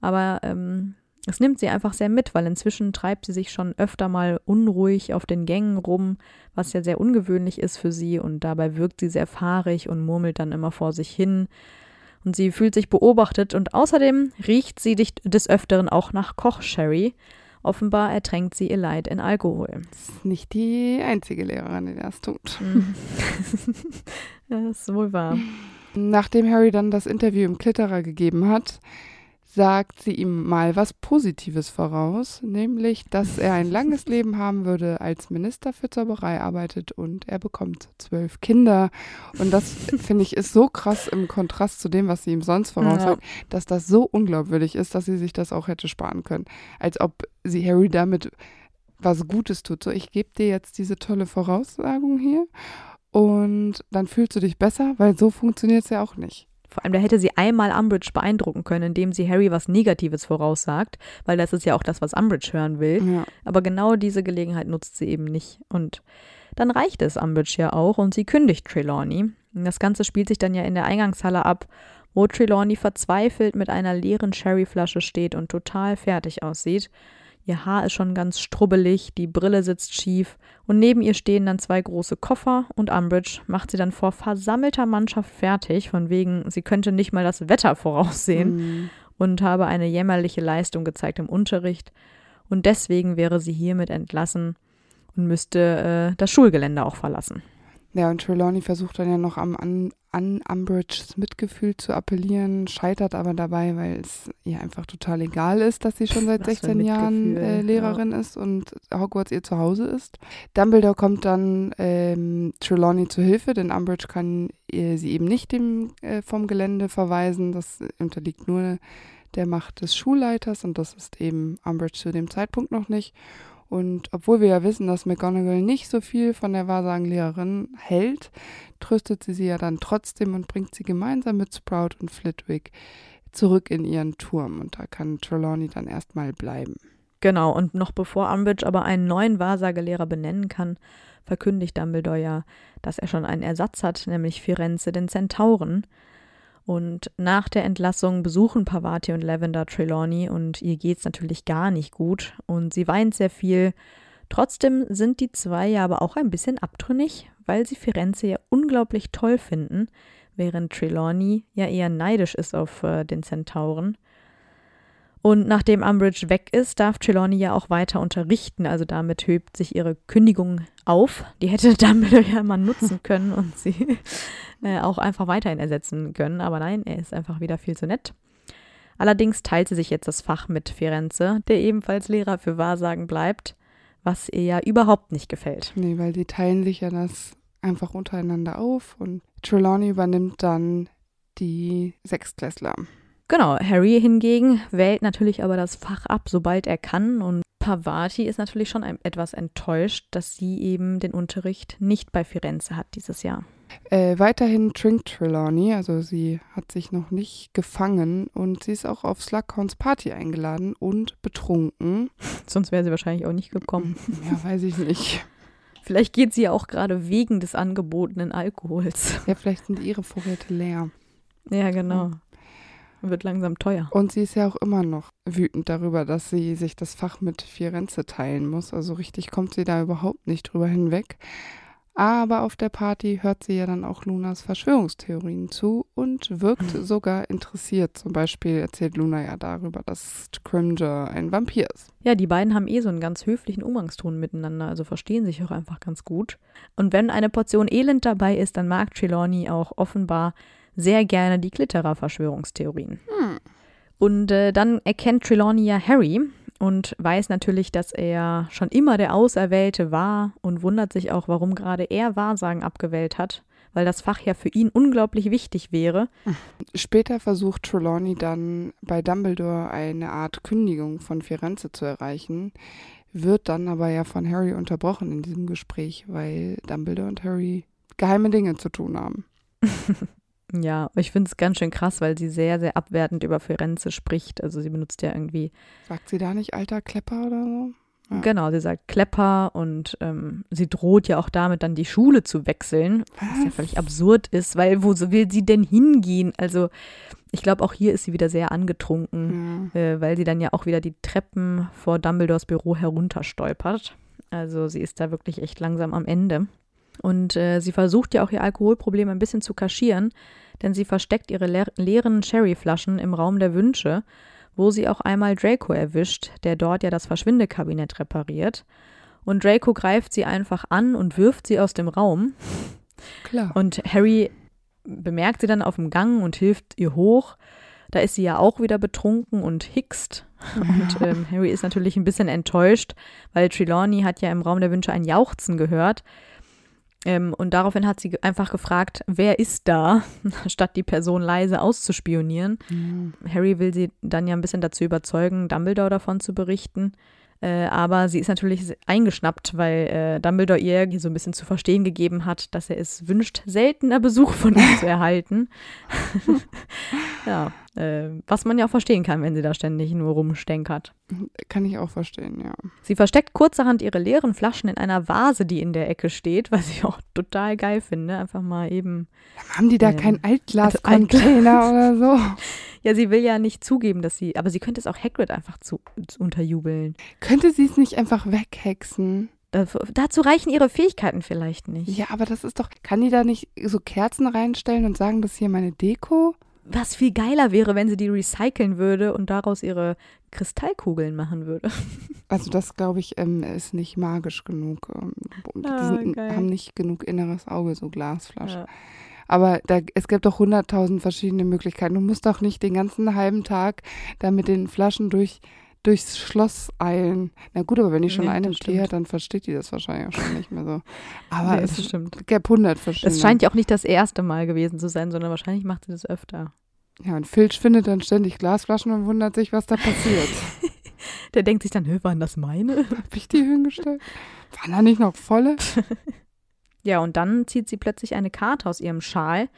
Aber ähm, es nimmt sie einfach sehr mit, weil inzwischen treibt sie sich schon öfter mal unruhig auf den Gängen rum, was ja sehr ungewöhnlich ist für sie. Und dabei wirkt sie sehr fahrig und murmelt dann immer vor sich hin. Und sie fühlt sich beobachtet und außerdem riecht sie des Öfteren auch nach Kochsherry. Offenbar ertränkt sie ihr Leid in Alkohol. Das ist nicht die einzige Lehrerin, die das tut. Mhm. das ist wohl wahr. Nachdem Harry dann das Interview im Klitterer gegeben hat, sagt sie ihm mal was Positives voraus, nämlich, dass er ein langes Leben haben würde, als Minister für Zauberei arbeitet und er bekommt zwölf Kinder. Und das, finde ich, ist so krass im Kontrast zu dem, was sie ihm sonst voraussagt, ja. dass das so unglaubwürdig ist, dass sie sich das auch hätte sparen können. Als ob sie Harry damit was Gutes tut. So, ich gebe dir jetzt diese tolle Voraussagung hier und dann fühlst du dich besser, weil so funktioniert es ja auch nicht. Vor allem, da hätte sie einmal Umbridge beeindrucken können, indem sie Harry was Negatives voraussagt, weil das ist ja auch das, was Umbridge hören will. Ja. Aber genau diese Gelegenheit nutzt sie eben nicht. Und dann reicht es Umbridge ja auch und sie kündigt Trelawney. Das Ganze spielt sich dann ja in der Eingangshalle ab, wo Trelawney verzweifelt mit einer leeren Sherryflasche steht und total fertig aussieht. Ihr Haar ist schon ganz strubbelig, die Brille sitzt schief und neben ihr stehen dann zwei große Koffer und Umbridge macht sie dann vor versammelter Mannschaft fertig, von wegen, sie könnte nicht mal das Wetter voraussehen mhm. und habe eine jämmerliche Leistung gezeigt im Unterricht und deswegen wäre sie hiermit entlassen und müsste äh, das Schulgelände auch verlassen. Ja, und Trelawney versucht dann ja noch am, an, an Umbridges Mitgefühl zu appellieren, scheitert aber dabei, weil es ihr einfach total egal ist, dass sie schon seit 16 Jahren äh, Lehrerin ja. ist und Hogwarts ihr Zuhause ist. Dumbledore kommt dann ähm, Trelawney zu Hilfe, denn Umbridge kann äh, sie eben nicht dem, äh, vom Gelände verweisen. Das unterliegt nur der Macht des Schulleiters und das ist eben Umbridge zu dem Zeitpunkt noch nicht. Und obwohl wir ja wissen, dass McGonagall nicht so viel von der Wahrsagenlehrerin hält, tröstet sie sie ja dann trotzdem und bringt sie gemeinsam mit Sprout und Flitwick zurück in ihren Turm. Und da kann Trelawney dann erstmal bleiben. Genau, und noch bevor Umbridge aber einen neuen Wahrsagelehrer benennen kann, verkündigt Dumbledore ja, dass er schon einen Ersatz hat, nämlich Firenze, den Zentauren. Und nach der Entlassung besuchen Pavati und Lavender Trelawney und ihr geht's natürlich gar nicht gut und sie weint sehr viel. Trotzdem sind die zwei ja aber auch ein bisschen abtrünnig, weil sie Firenze ja unglaublich toll finden, während Trelawney ja eher neidisch ist auf äh, den Zentauren. Und nachdem Umbridge weg ist, darf Trelawney ja auch weiter unterrichten. Also damit hebt sich ihre Kündigung auf. Die hätte Dumbledore ja mal nutzen können und sie äh, auch einfach weiterhin ersetzen können. Aber nein, er ist einfach wieder viel zu nett. Allerdings teilt sie sich jetzt das Fach mit Firenze, der ebenfalls Lehrer für Wahrsagen bleibt, was ihr ja überhaupt nicht gefällt. Nee, weil die teilen sich ja das einfach untereinander auf und Trelawney übernimmt dann die Sechstklässler. Genau, Harry hingegen wählt natürlich aber das Fach ab, sobald er kann und Pavati ist natürlich schon ein, etwas enttäuscht, dass sie eben den Unterricht nicht bei Firenze hat dieses Jahr. Äh, weiterhin trinkt Trelawney, also sie hat sich noch nicht gefangen und sie ist auch auf Slughorns Party eingeladen und betrunken. Sonst wäre sie wahrscheinlich auch nicht gekommen. Ja, weiß ich nicht. Vielleicht geht sie ja auch gerade wegen des angebotenen Alkohols. Ja, vielleicht sind ihre Vorräte leer. Ja, genau wird langsam teuer. Und sie ist ja auch immer noch wütend darüber, dass sie sich das Fach mit Firenze teilen muss. Also richtig kommt sie da überhaupt nicht drüber hinweg. Aber auf der Party hört sie ja dann auch Lunas Verschwörungstheorien zu und wirkt mhm. sogar interessiert. Zum Beispiel erzählt Luna ja darüber, dass Scrimger ein Vampir ist. Ja, die beiden haben eh so einen ganz höflichen Umgangston miteinander, also verstehen sich auch einfach ganz gut. Und wenn eine Portion Elend dabei ist, dann mag Trelawney auch offenbar sehr gerne die Glitterer-Verschwörungstheorien. Hm. Und äh, dann erkennt Trelawney ja Harry und weiß natürlich, dass er schon immer der Auserwählte war und wundert sich auch, warum gerade er Wahrsagen abgewählt hat, weil das Fach ja für ihn unglaublich wichtig wäre. Später versucht Trelawney dann bei Dumbledore eine Art Kündigung von Firenze zu erreichen, wird dann aber ja von Harry unterbrochen in diesem Gespräch, weil Dumbledore und Harry geheime Dinge zu tun haben. Ja, ich finde es ganz schön krass, weil sie sehr, sehr abwertend über Firenze spricht. Also sie benutzt ja irgendwie. Sagt sie da nicht alter Klepper oder so? Ja. Genau, sie sagt Klepper und ähm, sie droht ja auch damit, dann die Schule zu wechseln, was, was ja völlig absurd ist, weil wo will sie denn hingehen? Also ich glaube, auch hier ist sie wieder sehr angetrunken, ja. äh, weil sie dann ja auch wieder die Treppen vor Dumbledores Büro herunterstolpert. Also sie ist da wirklich echt langsam am Ende. Und äh, sie versucht ja auch ihr Alkoholproblem ein bisschen zu kaschieren, denn sie versteckt ihre leer leeren Sherryflaschen im Raum der Wünsche, wo sie auch einmal Draco erwischt, der dort ja das Verschwindekabinett repariert. Und Draco greift sie einfach an und wirft sie aus dem Raum. Klar. Und Harry bemerkt sie dann auf dem Gang und hilft ihr hoch. Da ist sie ja auch wieder betrunken und hickst. Und ähm, Harry ist natürlich ein bisschen enttäuscht, weil Trelawney hat ja im Raum der Wünsche ein Jauchzen gehört. Ähm, und daraufhin hat sie einfach gefragt, wer ist da, statt die Person leise auszuspionieren. Mhm. Harry will sie dann ja ein bisschen dazu überzeugen, Dumbledore davon zu berichten. Äh, aber sie ist natürlich eingeschnappt, weil äh, Dumbledore ihr so ein bisschen zu verstehen gegeben hat, dass er es wünscht, seltener Besuch von ihr zu erhalten. ja, äh, was man ja auch verstehen kann, wenn sie da ständig nur rumstenkert. Kann ich auch verstehen, ja. Sie versteckt kurzerhand ihre leeren Flaschen in einer Vase, die in der Ecke steht, was ich auch total geil finde. Einfach mal eben. Haben die da ähm, keinen Altglas-Container oder so? Ja, sie will ja nicht zugeben, dass sie, aber sie könnte es auch Hagrid einfach zu, zu unterjubeln. Könnte sie es nicht einfach weghexen? dazu reichen ihre Fähigkeiten vielleicht nicht. Ja, aber das ist doch, kann die da nicht so Kerzen reinstellen und sagen, das ist hier meine Deko? Was viel geiler wäre, wenn sie die recyceln würde und daraus ihre Kristallkugeln machen würde. Also das, glaube ich, ähm, ist nicht magisch genug. Ähm, die ah, sind, haben nicht genug inneres Auge, so Glasflaschen. Ja. Aber da, es gibt doch hunderttausend verschiedene Möglichkeiten. Du musst doch nicht den ganzen halben Tag da mit den Flaschen durch, durchs Schloss eilen. Na gut, aber wenn die schon nee, eine hat, dann versteht die das wahrscheinlich auch schon nicht mehr so. Aber nee, es stimmt. gäbe hundert verschiedene. Es scheint ja auch nicht das erste Mal gewesen zu sein, sondern wahrscheinlich macht sie das öfter. Ja, und Filch findet dann ständig Glasflaschen und wundert sich, was da passiert. Der denkt sich dann, waren das meine? Hab ich die hingestellt? Waren da nicht noch volle? Ja, und dann zieht sie plötzlich eine Karte aus ihrem Schal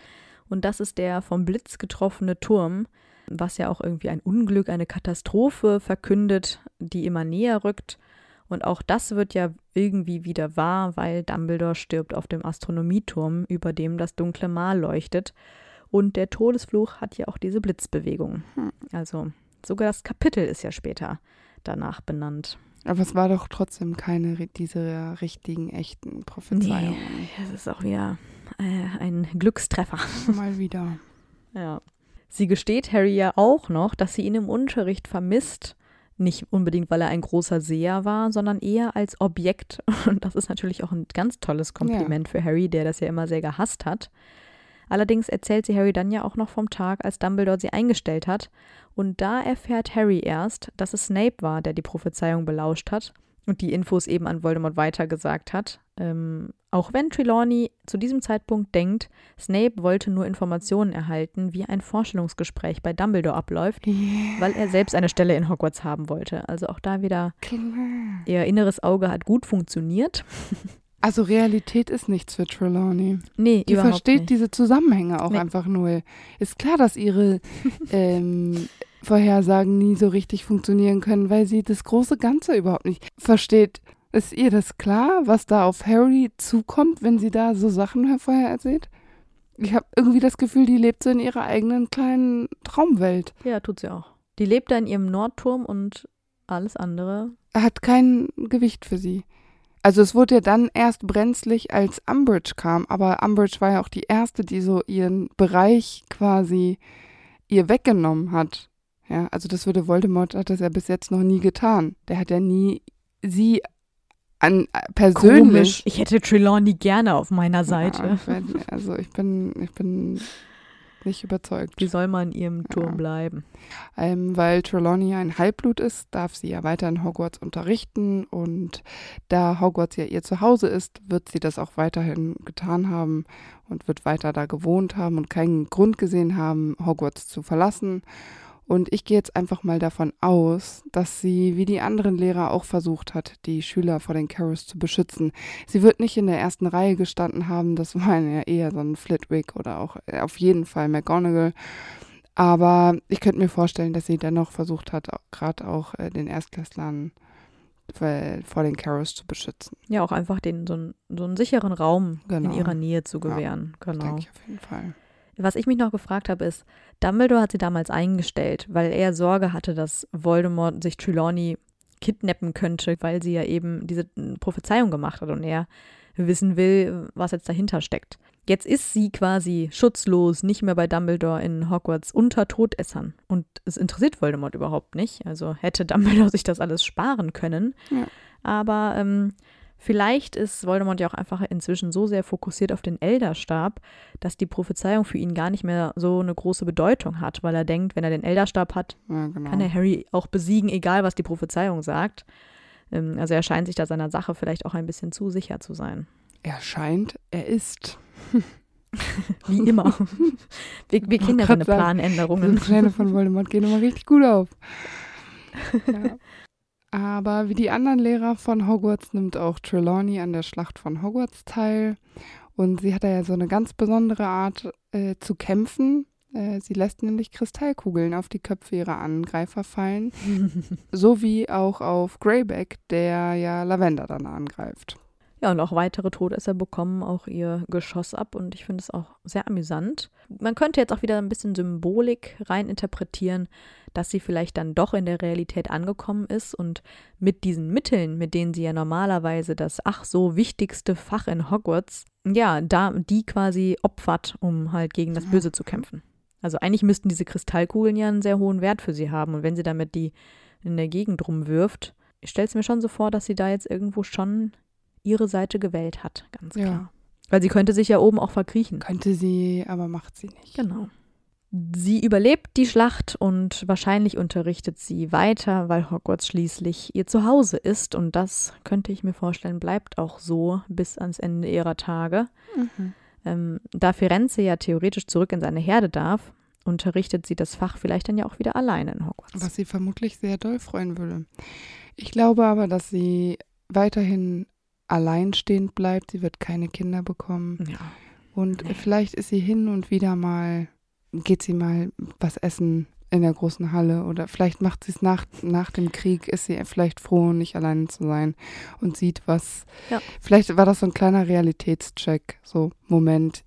und das ist der vom Blitz getroffene Turm, was ja auch irgendwie ein Unglück, eine Katastrophe verkündet, die immer näher rückt. Und auch das wird ja irgendwie wieder wahr, weil Dumbledore stirbt auf dem Astronomieturm, über dem das dunkle Mal leuchtet. Und der Todesfluch hat ja auch diese Blitzbewegung. Hm. Also sogar das Kapitel ist ja später danach benannt. Aber es war doch trotzdem keine dieser richtigen, echten Prophezeiungen. Nee, das ist auch wieder äh, ein Glückstreffer. Mal wieder. ja. Sie gesteht Harry ja auch noch, dass sie ihn im Unterricht vermisst. Nicht unbedingt, weil er ein großer Seher war, sondern eher als Objekt. Und das ist natürlich auch ein ganz tolles Kompliment ja. für Harry, der das ja immer sehr gehasst hat. Allerdings erzählt sie Harry dann ja auch noch vom Tag, als Dumbledore sie eingestellt hat. Und da erfährt Harry erst, dass es Snape war, der die Prophezeiung belauscht hat und die Infos eben an Voldemort weitergesagt hat. Ähm, auch wenn Trelawney zu diesem Zeitpunkt denkt, Snape wollte nur Informationen erhalten, wie ein Vorstellungsgespräch bei Dumbledore abläuft, yeah. weil er selbst eine Stelle in Hogwarts haben wollte. Also auch da wieder, Klar. ihr inneres Auge hat gut funktioniert. Also Realität ist nichts für Trelawney. Nee, Die versteht nicht. diese Zusammenhänge auch nee. einfach null. Ist klar, dass ihre ähm, Vorhersagen nie so richtig funktionieren können, weil sie das große Ganze überhaupt nicht versteht. Ist ihr das klar, was da auf Harry zukommt, wenn sie da so Sachen vorher erzählt? Ich habe irgendwie das Gefühl, die lebt so in ihrer eigenen kleinen Traumwelt. Ja, tut sie auch. Die lebt da in ihrem Nordturm und alles andere. Hat kein Gewicht für sie. Also es wurde ja dann erst brenzlig, als Umbridge kam, aber Umbridge war ja auch die erste, die so ihren Bereich quasi ihr weggenommen hat. Ja, also das würde Voldemort hat das ja bis jetzt noch nie getan. Der hat ja nie sie an persönlich. Komisch. Ich hätte Trelawney gerne auf meiner Seite. Ja, also ich bin, ich bin nicht überzeugt. Die soll mal in ihrem Turm ja. bleiben. Ähm, weil Trelawney ein Halbblut ist, darf sie ja weiter in Hogwarts unterrichten und da Hogwarts ja ihr Zuhause ist, wird sie das auch weiterhin getan haben und wird weiter da gewohnt haben und keinen Grund gesehen haben, Hogwarts zu verlassen. Und ich gehe jetzt einfach mal davon aus, dass sie, wie die anderen Lehrer, auch versucht hat, die Schüler vor den Carrots zu beschützen. Sie wird nicht in der ersten Reihe gestanden haben, das war ja eher so ein Flitwick oder auch äh, auf jeden Fall McGonagall. Aber ich könnte mir vorstellen, dass sie dennoch versucht hat, gerade auch äh, den Erstklässlern vor den Carrots zu beschützen. Ja, auch einfach den, so, einen, so einen sicheren Raum genau. in ihrer Nähe zu gewähren. Ja, genau. Denke ich auf jeden Fall. Was ich mich noch gefragt habe, ist, Dumbledore hat sie damals eingestellt, weil er Sorge hatte, dass Voldemort sich Trelawney kidnappen könnte, weil sie ja eben diese Prophezeiung gemacht hat und er wissen will, was jetzt dahinter steckt. Jetzt ist sie quasi schutzlos, nicht mehr bei Dumbledore in Hogwarts unter Todessern. Und es interessiert Voldemort überhaupt nicht. Also hätte Dumbledore sich das alles sparen können. Ja. Aber ähm, Vielleicht ist Voldemort ja auch einfach inzwischen so sehr fokussiert auf den Elderstab, dass die Prophezeiung für ihn gar nicht mehr so eine große Bedeutung hat, weil er denkt, wenn er den Elderstab hat, Ja, genau. kann er Harry auch besiegen, egal was die Prophezeiung sagt. Ähm, Also er scheint sich da seiner Sache vielleicht auch ein bisschen zu sicher zu sein. er scheint, er ist. Wie immer. wir, wir kennen ja so eine Planänderungen. Diese Pläne von Voldemort gehen immer richtig gut auf. ja. Aber wie die anderen Lehrer von Hogwarts nimmt auch Trelawney an der Schlacht von Hogwarts teil. Und sie hat da ja so eine ganz besondere Art äh, zu kämpfen. Äh, sie lässt nämlich Kristallkugeln auf die Köpfe ihrer Angreifer fallen. sowie auch auf Greyback, der ja Lavender dann angreift. Ja, und auch weitere Todesser bekommen auch ihr Geschoss ab und ich finde es auch sehr amüsant. Man könnte jetzt auch wieder ein bisschen Symbolik rein interpretieren, dass sie vielleicht dann doch in der Realität angekommen ist und mit diesen Mitteln, mit denen sie ja normalerweise das ach so wichtigste Fach in Hogwarts, ja, da die quasi opfert, um halt gegen das Böse zu kämpfen. Also eigentlich müssten diese Kristallkugeln ja einen sehr hohen Wert für sie haben und wenn sie damit die in der Gegend rumwirft, ich stelle es mir schon so vor, dass sie da jetzt irgendwo schon ihre Seite gewählt hat, ganz Ja. klar. Weil sie könnte sich ja oben auch verkriechen. Könnte sie, aber macht sie nicht. Genau. Sie überlebt die Schlacht und wahrscheinlich unterrichtet sie weiter, weil Hogwarts schließlich ihr Zuhause ist. Und das könnte ich mir vorstellen, bleibt auch so bis ans Ende ihrer Tage. Mhm. Ähm, da Firenze ja theoretisch zurück in seine Herde darf, unterrichtet sie das Fach vielleicht dann ja auch wieder alleine in Hogwarts. Was sie vermutlich sehr doll freuen würde. Ich glaube aber, dass sie weiterhin alleinstehend bleibt. Sie wird keine Kinder bekommen. Ja. Und Nee. vielleicht ist sie hin und wieder mal, geht sie mal was essen in der großen Halle oder vielleicht macht sie es nach, nach dem Krieg, ist sie vielleicht froh, nicht alleine zu sein und sieht was. Ja. Vielleicht war das so ein kleiner Realitätscheck, so Moment,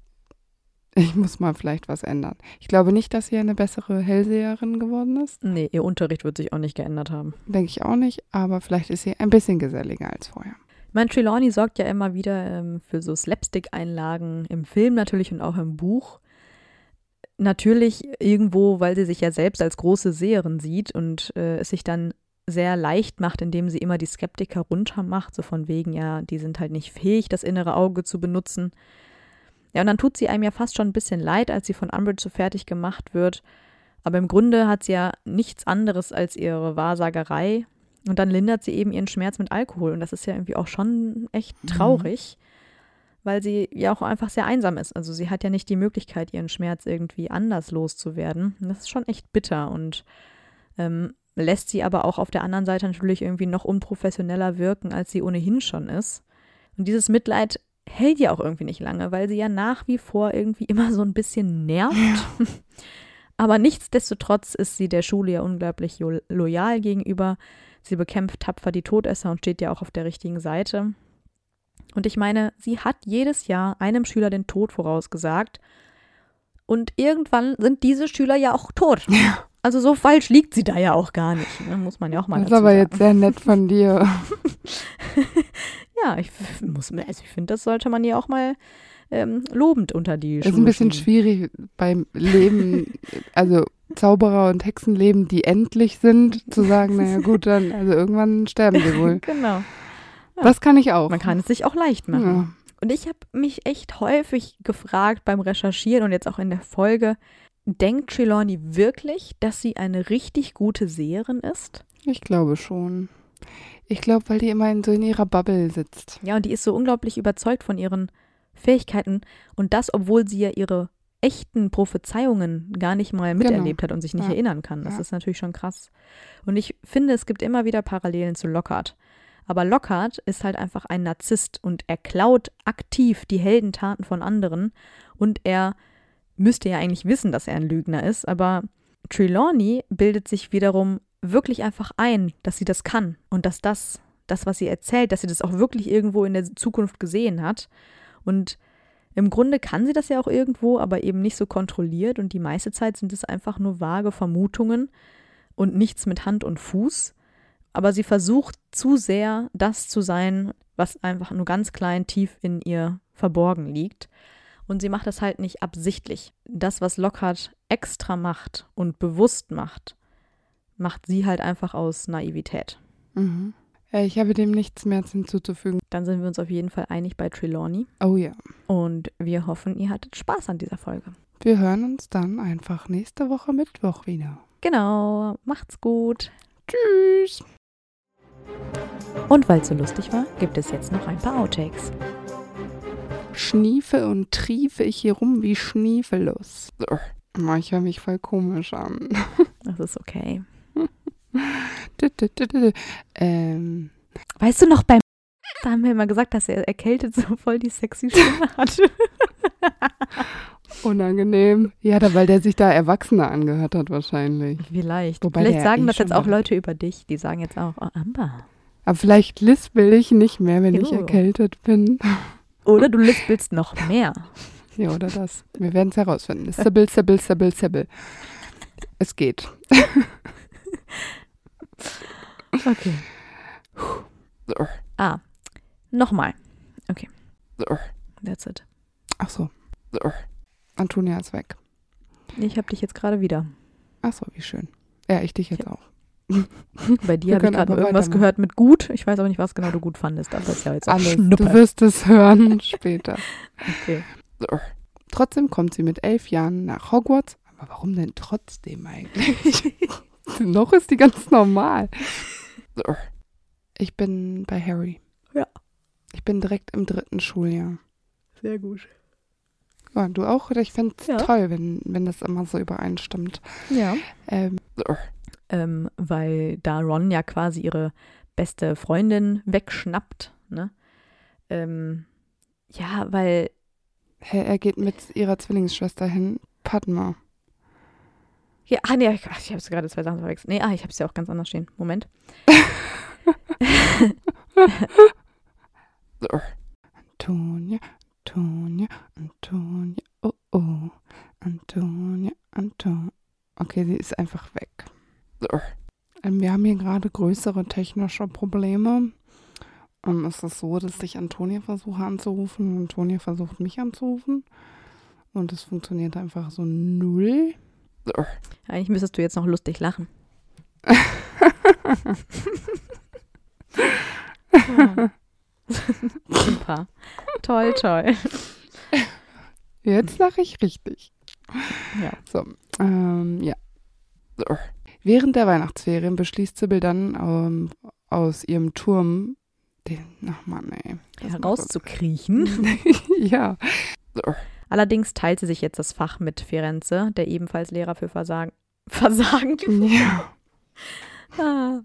ich muss mal vielleicht was ändern. Ich glaube nicht, dass sie eine bessere Hellseherin geworden ist. Nee, ihr Unterricht wird sich auch nicht geändert haben. Denke ich auch nicht, aber vielleicht ist sie ein bisschen geselliger als vorher. Ich meine, Trelawney sorgt ja immer wieder ähm, für so Slapstick-Einlagen im Film natürlich und auch im Buch. Natürlich irgendwo, weil sie sich ja selbst als große Seherin sieht und äh, es sich dann sehr leicht macht, indem sie immer die Skeptiker runtermacht, so von wegen, ja, die sind halt nicht fähig, das innere Auge zu benutzen. Ja, und dann tut sie einem ja fast schon ein bisschen leid, als sie von Umbridge so fertig gemacht wird. Aber im Grunde hat sie ja nichts anderes als ihre Wahrsagerei. Und dann lindert sie eben ihren Schmerz mit Alkohol. Und das ist ja irgendwie auch schon echt traurig, weil sie ja auch einfach sehr einsam ist. Also sie hat ja nicht die Möglichkeit, ihren Schmerz irgendwie anders loszuwerden. Das ist schon echt bitter und ähm, lässt sie aber auch auf der anderen Seite natürlich irgendwie noch unprofessioneller wirken, als sie ohnehin schon ist. Und dieses Mitleid hält ja auch irgendwie nicht lange, weil sie ja nach wie vor irgendwie immer so ein bisschen nervt. Aber nichtsdestotrotz ist sie der Schule ja unglaublich loyal gegenüber. Sie bekämpft tapfer die Todesser und steht ja auch auf der richtigen Seite. Und ich meine, sie hat jedes Jahr einem Schüler den Tod vorausgesagt. Und irgendwann sind diese Schüler ja auch tot. Also so falsch liegt sie da ja auch gar nicht, ne? muss man ja auch mal Das ist aber sagen. jetzt sehr nett von dir. Ja, ich muss, also ich finde, das sollte man ja auch mal ähm, lobend unter die Es ist ein bisschen schwierig beim Leben, also Zauberer und Hexenleben, die endlich sind, zu sagen, naja gut, dann, also irgendwann sterben sie wohl. Genau. Das kann ich auch. Man kann es sich auch leicht machen. Ja. Und ich habe mich echt häufig gefragt beim Recherchieren und jetzt auch in der Folge, denkt Trelawney wirklich, dass sie eine richtig gute Seherin ist? Ich glaube schon. Ich glaube, weil die immer in, so in ihrer Bubble sitzt. Ja, und die ist so unglaublich überzeugt von ihren Fähigkeiten und das, obwohl sie ja ihre echten Prophezeiungen gar nicht mal miterlebt hat und sich nicht Ja. erinnern kann. Das Ja. ist natürlich schon krass. Und ich finde, es gibt immer wieder Parallelen zu Lockhart. Aber Lockhart ist halt einfach ein Narzisst und er klaut aktiv die Heldentaten von anderen und er müsste ja eigentlich wissen, dass er ein Lügner ist, aber Trelawney bildet sich wiederum wirklich einfach ein, dass sie das kann und dass das, das, was sie erzählt, dass sie das auch wirklich irgendwo in der Zukunft gesehen hat. Und im Grunde kann sie das ja auch irgendwo, aber eben nicht so kontrolliert und die meiste Zeit sind es einfach nur vage Vermutungen und nichts mit Hand und Fuß. Aber sie versucht zu sehr, das zu sein, was einfach nur ganz klein tief in ihr verborgen liegt. Und sie macht das halt nicht absichtlich. Das, was Lockhart extra macht und bewusst macht, macht sie halt einfach aus Naivität. Mhm. Äh, Ich habe dem nichts mehr hinzuzufügen. Dann sind wir uns auf jeden Fall einig bei Trelawney. Oh ja. Und wir hoffen, ihr hattet Spaß an dieser Folge. Wir hören uns dann einfach nächste Woche Mittwoch wieder. Genau, macht's gut. Tschüss. Und weil es so lustig war, gibt es jetzt noch ein paar Outtakes. Schniefe und triefe ich hier rum wie Schniefelus. Oh, Ich höre mich voll komisch an. Das ist okay. Ähm, Weißt du noch beim da haben wir immer gesagt, dass er erkältet so voll die sexy Stimme hat. unangenehm. Ja, da, weil der sich da Erwachsener angehört hat wahrscheinlich. Vielleicht. Wobei Vielleicht sagen eh das jetzt auch Leute über dich. Die sagen jetzt auch, oh, Amber. Aber vielleicht lispel ich nicht mehr, wenn ich Jo. erkältet bin. Oder du lispelst noch mehr. Ja, oder das. Wir werden es herausfinden. Sibyl, Sibyl, Sibyl, Sibyl. Es geht. Okay. Ah, nochmal. Okay, that's it. Ach so. Antonia ist weg. Ich habe dich jetzt gerade wieder. Ach so, wie schön. Ja, ich dich jetzt auch. Bei dir habe ich gerade irgendwas gehört mit gut. Ich weiß aber nicht, was genau du gut fandest. Aber ist ja jetzt Alles. Schnuppe. Du wirst es hören später. Okay. Trotzdem kommt sie mit elf Jahren nach Hogwarts. Aber warum denn trotzdem eigentlich? Noch ist die ganz normal. Ich bin bei Harry. Ja. Ich bin direkt im dritten Schuljahr. Sehr gut. Ja, du auch? Ich fände es Ja. toll, wenn, wenn das immer so übereinstimmt. Ja. Ähm, Ähm, weil da Ron ja quasi ihre beste Freundin wegschnappt. Ne? Ähm, ja, weil Hä, er geht mit ihrer Zwillingsschwester hin, Padma. Ja, ah, nee, ich, ach, ich habe gerade zwei Sachen verwechselt. Nee, ah, ich habe es ja auch ganz anders stehen. Moment. Antonia, Antonia, Antonia, oh oh. Antonia, Antonia. Okay, sie ist einfach weg. Ähm, wir haben hier gerade größere technische Probleme. Ähm, es ist so, dass ich Antonia versuche anzurufen und Antonia versucht mich anzurufen. Und es funktioniert einfach so null. Eigentlich müsstest du jetzt noch lustig lachen. Ja. Super. Toll, toll. Jetzt lache ich richtig. Ja. So, ähm, ja. Während der Weihnachtsferien beschließt Sibyl dann ähm, aus ihrem Turm den, ach Mann, ey. Herauszukriechen. ja. Allerdings teilt sie sich jetzt das Fach mit Firenze, der ebenfalls Lehrer für Versagen. Versagen? Ja. Ah.